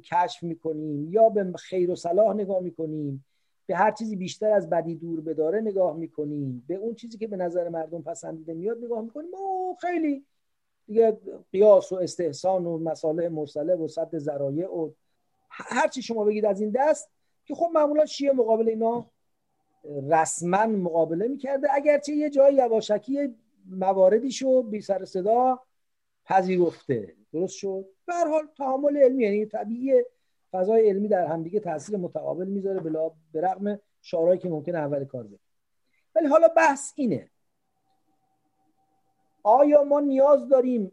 کشف می‌کنیم یا به خیر و صلاح نگاه می‌کنیم به هر چیزی بیشتر از بدی دور بداره نگاه می‌کنیم به اون چیزی که به نظر مردم پسندیده میاد نگاه می‌کنیم. و خیلی دیگه قیاس و استحسان و مساله مرسله و صد ذرایع و هر چی شما بگید از این دست که خب معمولا شیعه مقابل اینا رسما مقابله می‌کرده. اگرچه یه جای یواشکی مواردیشو بی سر صدا پذیرفته. درست شد؟ به حال تعامل علمی یعنی طبیعی فضای علمی در همدیگه تاثیر متقابل می‌ذاره بلا به رغم شعارهایی که ممکن اول کار بده. ولی حالا بحث اینه. آیا ما نیاز داریم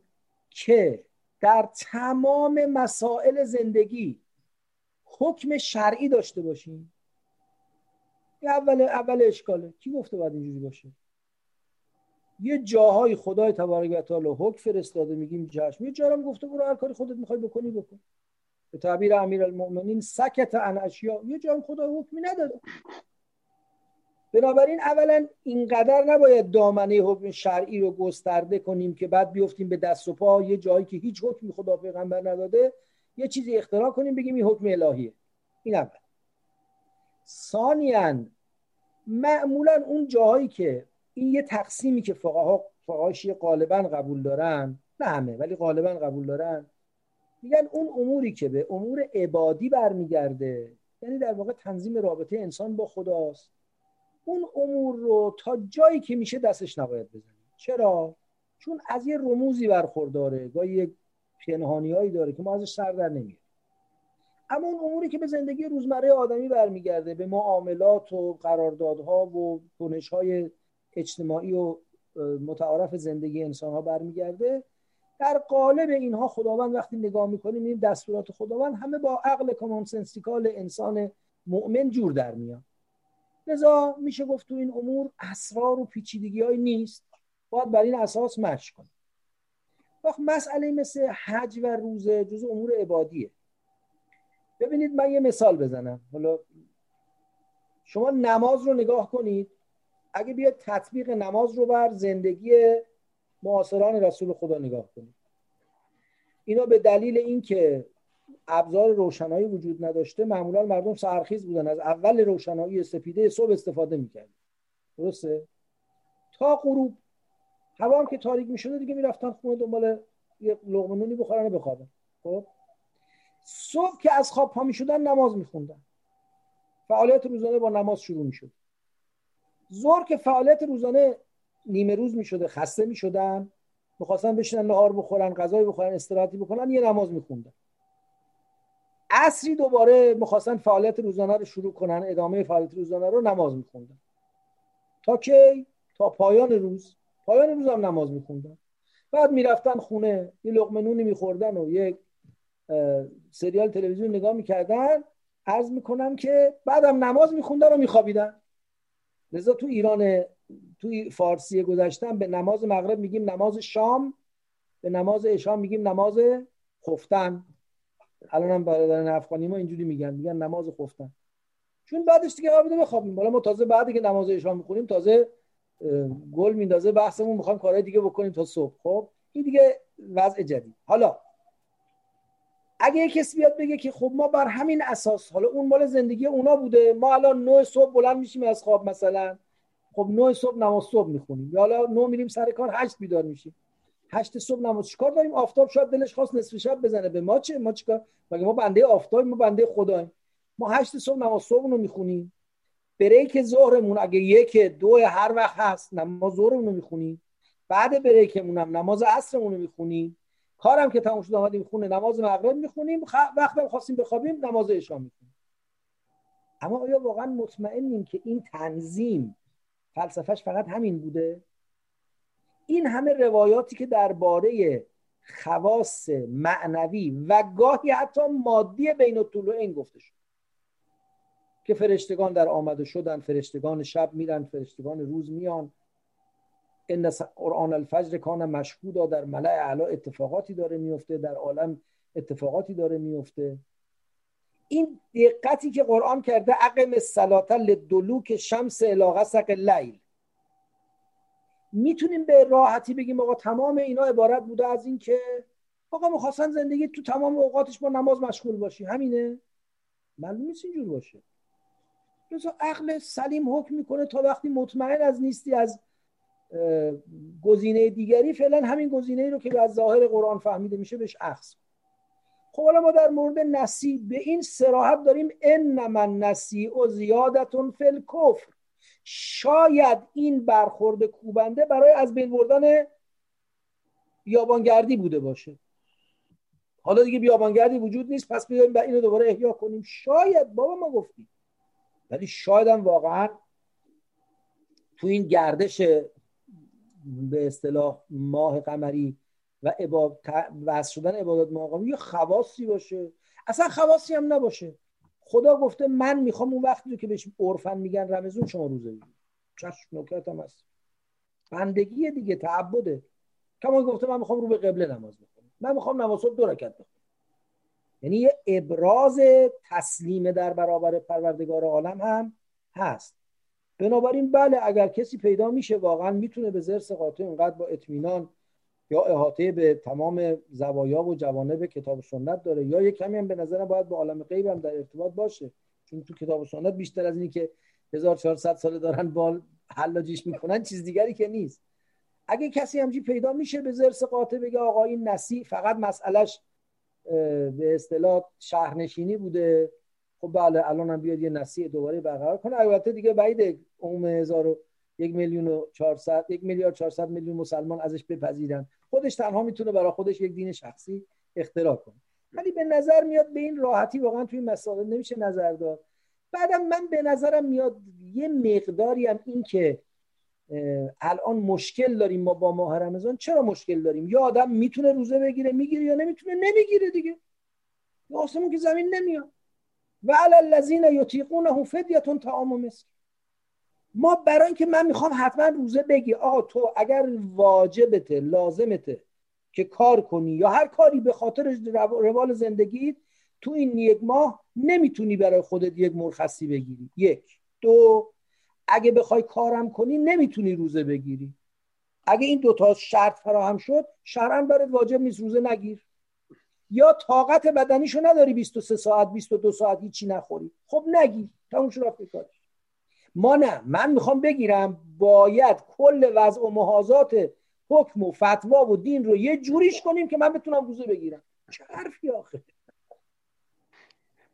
که در تمام مسائل زندگی حکم شرعی داشته باشیم؟ اول اول اشکاله. کی گفته باید اینجوری باشه؟ یه جاهای خدای تبارک و تعالی حکم فرستاده میگیم چشم یه جارم گفته برو هر کاری خودت می‌خوای بکنی بکن. به تعبیر امیر المؤمنین سکت عن اشیا یه جای خدا حکمی نداده بنابراین اولا اینقدر نباید دامنه حکم شرعی رو گسترده کنیم که بعد بیفتیم به دست و پا. یه جایی که هیچ حکمی خدا پیغمبر نداده یه چیزی اختراع کنیم بگیم این حکم الهیه. این اول. ثانیا معمولا اون جاهایی که این یه تقسیمی که فقها فقهاشی غالبا قبول دارن نه همه ولی غالبا قبول دارن میگن اون اموری که به امور عبادی برمیگرده یعنی در واقع تنظیم رابطه انسان با خداست اون امور رو تا جایی که میشه دستش نباید بزنیم چرا؟ چون از یه رموزی برخورداره گاهی یک پنهانی داره که ما ازش سر در نمیاد اما اون اموری که به زندگی روزمره آدمی برمیگرده به معاملات و قراردادها و کنشهای اجتماعی و متعارف زندگی انسان ها برمیگرده در قالب اینها خداوند وقتی نگاه می‌کنیم این دستورات خداوند همه با عقل کامونسنسیکال انسان مؤمن جور در میاد لذا میشه گفت تو این امور اسرار و پیچیدگی های نیست. باید بر این اساس مشق کنیم. وقت مسئله مثل حج و روزه جز امور عبادیه. ببینید من یه مثال بزنم. حالا شما نماز رو نگاه کنید. اگه بیاد تطبیق نماز رو بر زندگی معاصران رسول خدا نگاه کنید. اینا به دلیل اینکه ابزار روشنایی وجود نداشته معمولا مردم سرخیز بودن. از اول روشنایی سپیده صبح استفاده می‌کرد درسته؟ تا غروب. هوا هم که تاریک می‌شده دیگه می‌رفتن خونه دنبال یه لقمه بخورن و بخوابن. خب؟ صبح که از خواب پا می‌شدن نماز میخوندن. فعالیت روزانه با نماز شروع می‌شد. زور که فعالیت روزانه نیمه روز می‌شده خسته می‌شدن می‌خواستن بشینن نهار بخورن غذای بخورن استراحتی بکنن یه نماز میخوندن. عصری دوباره می‌خواستن فعالیت روزانه رو شروع کنن ادامه فعالیت روزانه رو نماز میخوندن. تا کی؟ تا پایان روز. پایان روز هم نماز میخوندن بعد می‌رفتن خونه یه لقمه نونی میخوردن و یک سریال تلویزیون نگاه می‌کردن عرض می‌کنم که بعدم نماز میخوندن و میخوابیدن. لذا تو ایران تو فارسی گذشتن به نماز مغرب میگیم نماز شام به نماز عشا میگیم نماز خفتن. الان هم برادران افغانی ما اینجوری میگن میگن نماز خفتن. چون بعدش دیگه آبیده بخوابیم. حالا ما تازه بعدی که نماز عشا می‌خونیم تازه گل میندازه بحثمون می‌خوایم کارهای دیگه بکنیم تا صبح. خب این دیگه وضع جدید. حالا اگه کسی بیاد بگه که خب ما بر همین اساس حالا اون مال زندگی اونا بوده ما الان نه صبح بلند میشیم از خواب مثلا. خب نه صبح نماز صبح می‌خونیم. یا حالا نه میریم سر کار هشت بیدار میشیم. هشت صبح نماز چیکار داریم؟ آفتاب شاید دلش خواست نصف شب بزنه. به ما چه؟ ما چیکار؟ مگه ما بنده آفتاب ما بنده خداییم ما هشت صبح نماز صبح رو می‌خونیم. بریک ظهرمون اگه یک دو هر وقت هست نماز ظهرمون رو می‌خونیم. بعد بریکمون هم نماز عصرمون رو می‌خونیم. کارم که تموم شد آمدیم خونه نماز مغرب می‌خونیم خ... وقتم خواستیم بخوابیم نماز عشا می‌خونیم اما آیا واقعا مطمئنیم که این تنظیم فلسفهش فقط همین بوده؟ این همه روایاتی که درباره خواص معنوی و گاهی حتی مادی بین این گفته شد که فرشتگان در آمده شدن فرشتگان شب میرن فرشتگان روز میان. ان قرآن الفجر کان مشهودا در ملع اعلا اتفاقاتی داره میفته در عالم اتفاقاتی داره میفته. این دقتی که قرآن کرده اقم الصلاه لدلوک شمس الی غسق اللیل می‌تونیم به راحتی بگیم آقا تمام اینا عبارت بوده از این که آقا می‌خواستن زندگی تو تمام اوقاتش با نماز مشغول باشی. همینه؟ معلوم نیست اینجور باشه. لذا عقل سلیم حکم می‌کنه تا وقتی مطمئن از نیستی از گزینه دیگری فعلا همین گزینه رو که از ظاهر قرآن فهمیده میشه بهش اخذ خب حالا ما در مورد نسی به این سراحت داریم. انما نسی و زیادتون فل کفر شاید این برخورد کوبنده برای از بین بردن بیابانگردی بوده باشه. حالا دیگه بیابانگردی وجود نیست پس بیایم اینو دوباره احیا کنیم. شاید بابا ما گفتیم. ولی شاید هم واقعا تو این گردش به اصطلاح ماه قمری و عباد شدن عبادت مقامی یه خواصی باشه. اصلا خواصی هم نباشه. خدا گفته من می‌خوام اون وقتی که بهش عرفن میگن رمزون شما روزه بگیرید چشم نکرت هم هست بندگی دیگه تعبده. کما گفته من می‌خوام رو به قبله نماز بخونم. من می‌خوام نماز دو رکعت بخونم. یعنی یه ابراز تسلیم در برابر پروردگار عالم هم هست. بنابراین بله اگر کسی پیدا میشه واقعا می‌تونه به زرس قاطع اینقدر با اطمینان یا احاطه به تمام زوایا و جوانب کتاب و سنت داره یا یک کمی هم به نظرم باید با عالم غیب هم در ارتباط باشه. چون تو کتاب و سنت بیشتر از اینی که 1400 ساله دارن بال حلاجیش می‌کنن چیز دیگری که نیست. اگه کسی همچی پیدا میشه به زرس قاطع بگه آقا این نسی فقط مسئلهش به اصطلاح شهرنشینی بوده خب بله الان هم بیاد یه نسی دوباره برقرار کنه. البته دیگه بعید عموم هزار یک میلیون و چهارصد یک میلیارد چهارصد میلیون مسلمان ازش بپذیرن. خودش تنها می‌تونه برای خودش یک دین شخصی اختراع کنه. ولی به نظر میاد به این راحتی واقعا توی مسائل نمیشه نظر داد. بعدم من به نظرم میاد یه مقداری هم این که الان مشکل داریم ما با ماه رمضان. چرا مشکل داریم؟ یا آدم می‌تونه روزه بگیره می‌گیره یا نمی‌تونه؟ نمی‌گیره دیگه. آسمون که زمین نمیاد. و علی الذین یطیقونه فدیه طعام مصر ما برای اینکه من می‌خوام حتما روزه بگی آقا تو اگر واجبته لازمته که کار کنی یا هر کاری به خاطر روال زندگی تو این یک ماه نمی‌تونی برای خودت یک مرخصی بگیری. یک. دو اگه بخوای کارم کنی نمی‌تونی روزه بگیری. اگه این دوتا شرط فراهم شد شرعا برات واجب نیست روزه نگیر. یا طاقت بدنیشو نداری 23 ساعت 22 ساعت هیچی نخوری. خب نگیر تموم شد رفت ما نه من می‌خوام بگیرم باید کل وضع و محاضات حکم و فتوا و دین رو یه جوریش کنیم که من بتونم روزه بگیرم. چه حرفی آخه؟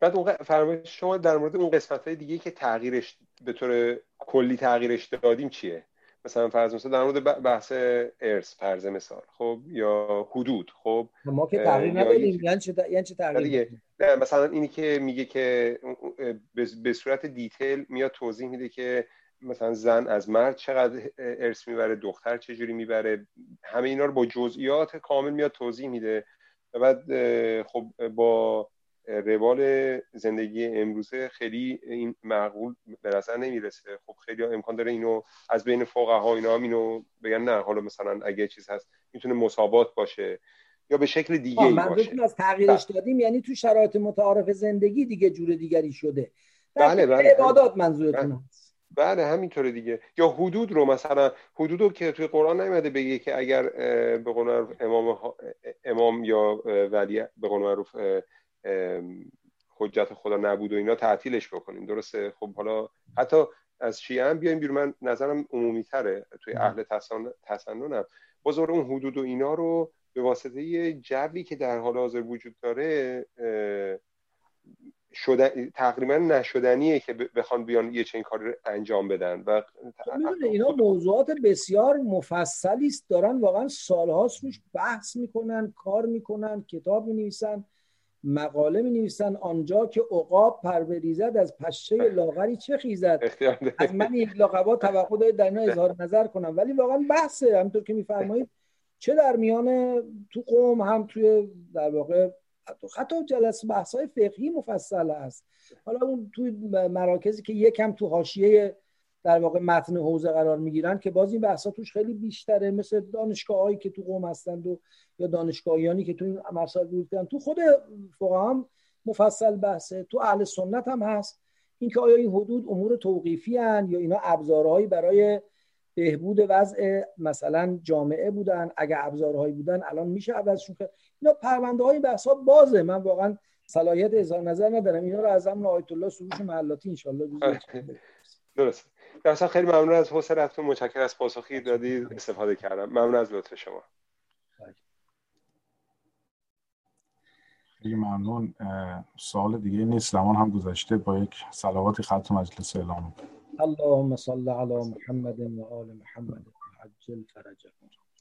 بعد اون فرمایش شما در مورد اون قسمت های دیگه که تغییرش به طور کلی تغییرش دادیم چیه؟ مثلا فرض مثلا در مورد بحث ارث فرض مثال خب؟ یا حدود خب؟ ما که تغییر ندادیم. یعنی چه یعنی چه تغییر نه مثلا اینی که میگه که به صورت دیتیل میاد توضیح میده که مثلا زن از مرد چقدر ارث می‌بره دختر چجوری می‌بره. همه اینا رو با جزئیات کامل میاد توضیح میده. و بعد خب با روال زندگی امروزه خیلی این معقول به نظر نمی‌رسه. خب خیلی امکان داره اینو از بین فقها اینا هم اینو بگن نه حالا مثلا اگه چیز هست می‌تونه مساوات باشه یا به شکل دیگه ای باشه. از تغییرش دادیم یعنی تو شرایط متعارف زندگی دیگه جور دیگری شده. بله بله عبادات منظورتون بله. بله همینطوره دیگه. یا حدود رو مثلا حدود رو که توی قرآن نمیده بگه که اگر به قول امام امام یا ولی به قول معروف حجت خدا نبود و اینا تعطیلش بکنیم. درسته؟ خب حالا حتی از شیعه هم بیایم بیرون. من نظرم عمومی تره توی اهل تسننم. بازار اون حدود و اینا رو به واسطه یه جوی که در حال حاضر وجود داره شدن... تقریبا نشدنیه که بخوان بیان یه چنین کاری انجام بدن. و خب اینا موضوعات بسیار مفصلی است دارن واقعا سالهاست روش بحث می‌کنن کار می‌کنن کتاب می‌نویسن. مقاله می نویسن آنجا که عقاب پر بریزد از پشه لاغری چه خیزد؟ از من یک لاغبا توقع دارید در اینا اظهار نظر کنم. ولی واقعا بحثه. همطور که میفرمایید چه در میان تو قوم هم توی در واقع حتی جلسه بحث های فقهی مفصل است حالا اون توی مراکزی که یکم تو حاشیه در واقع متن حوزه قرار می‌گیرن که باز این بحثا توش خیلی بیشتره. مثل دانشگاه هایی که تو قوم هستند و یا دانشگاهیانی که تو این مسائل رو تو خود فقها هم مفصل بحثه. تو اهل سنت هم هست. اینکه آیا این حدود امور توقیفی هن یا اینا ابزارهایی برای بهبود وضع مثلا جامعه بودن؟ اگه ابزارهایی بودن الان میشه عوضشون کرد؟ اینا پرونده های بحث بازه. من واقعا صلاحیت اظهار نظر ندارم. اینا رو از امن آیت الله سروش محلاتی ان آره. درست درسته خیلی ممنون از حسین رفتون متشکرم از پاسخی دادی استفاده کردم. ممنون از لطف شما. خیلی ممنون. سوال دیگه نیست. زمان هم گذشته. با یک صلوات خط مجلس اعلام. اللهم صل علی محمد و آل محمد. عجل فرجهم.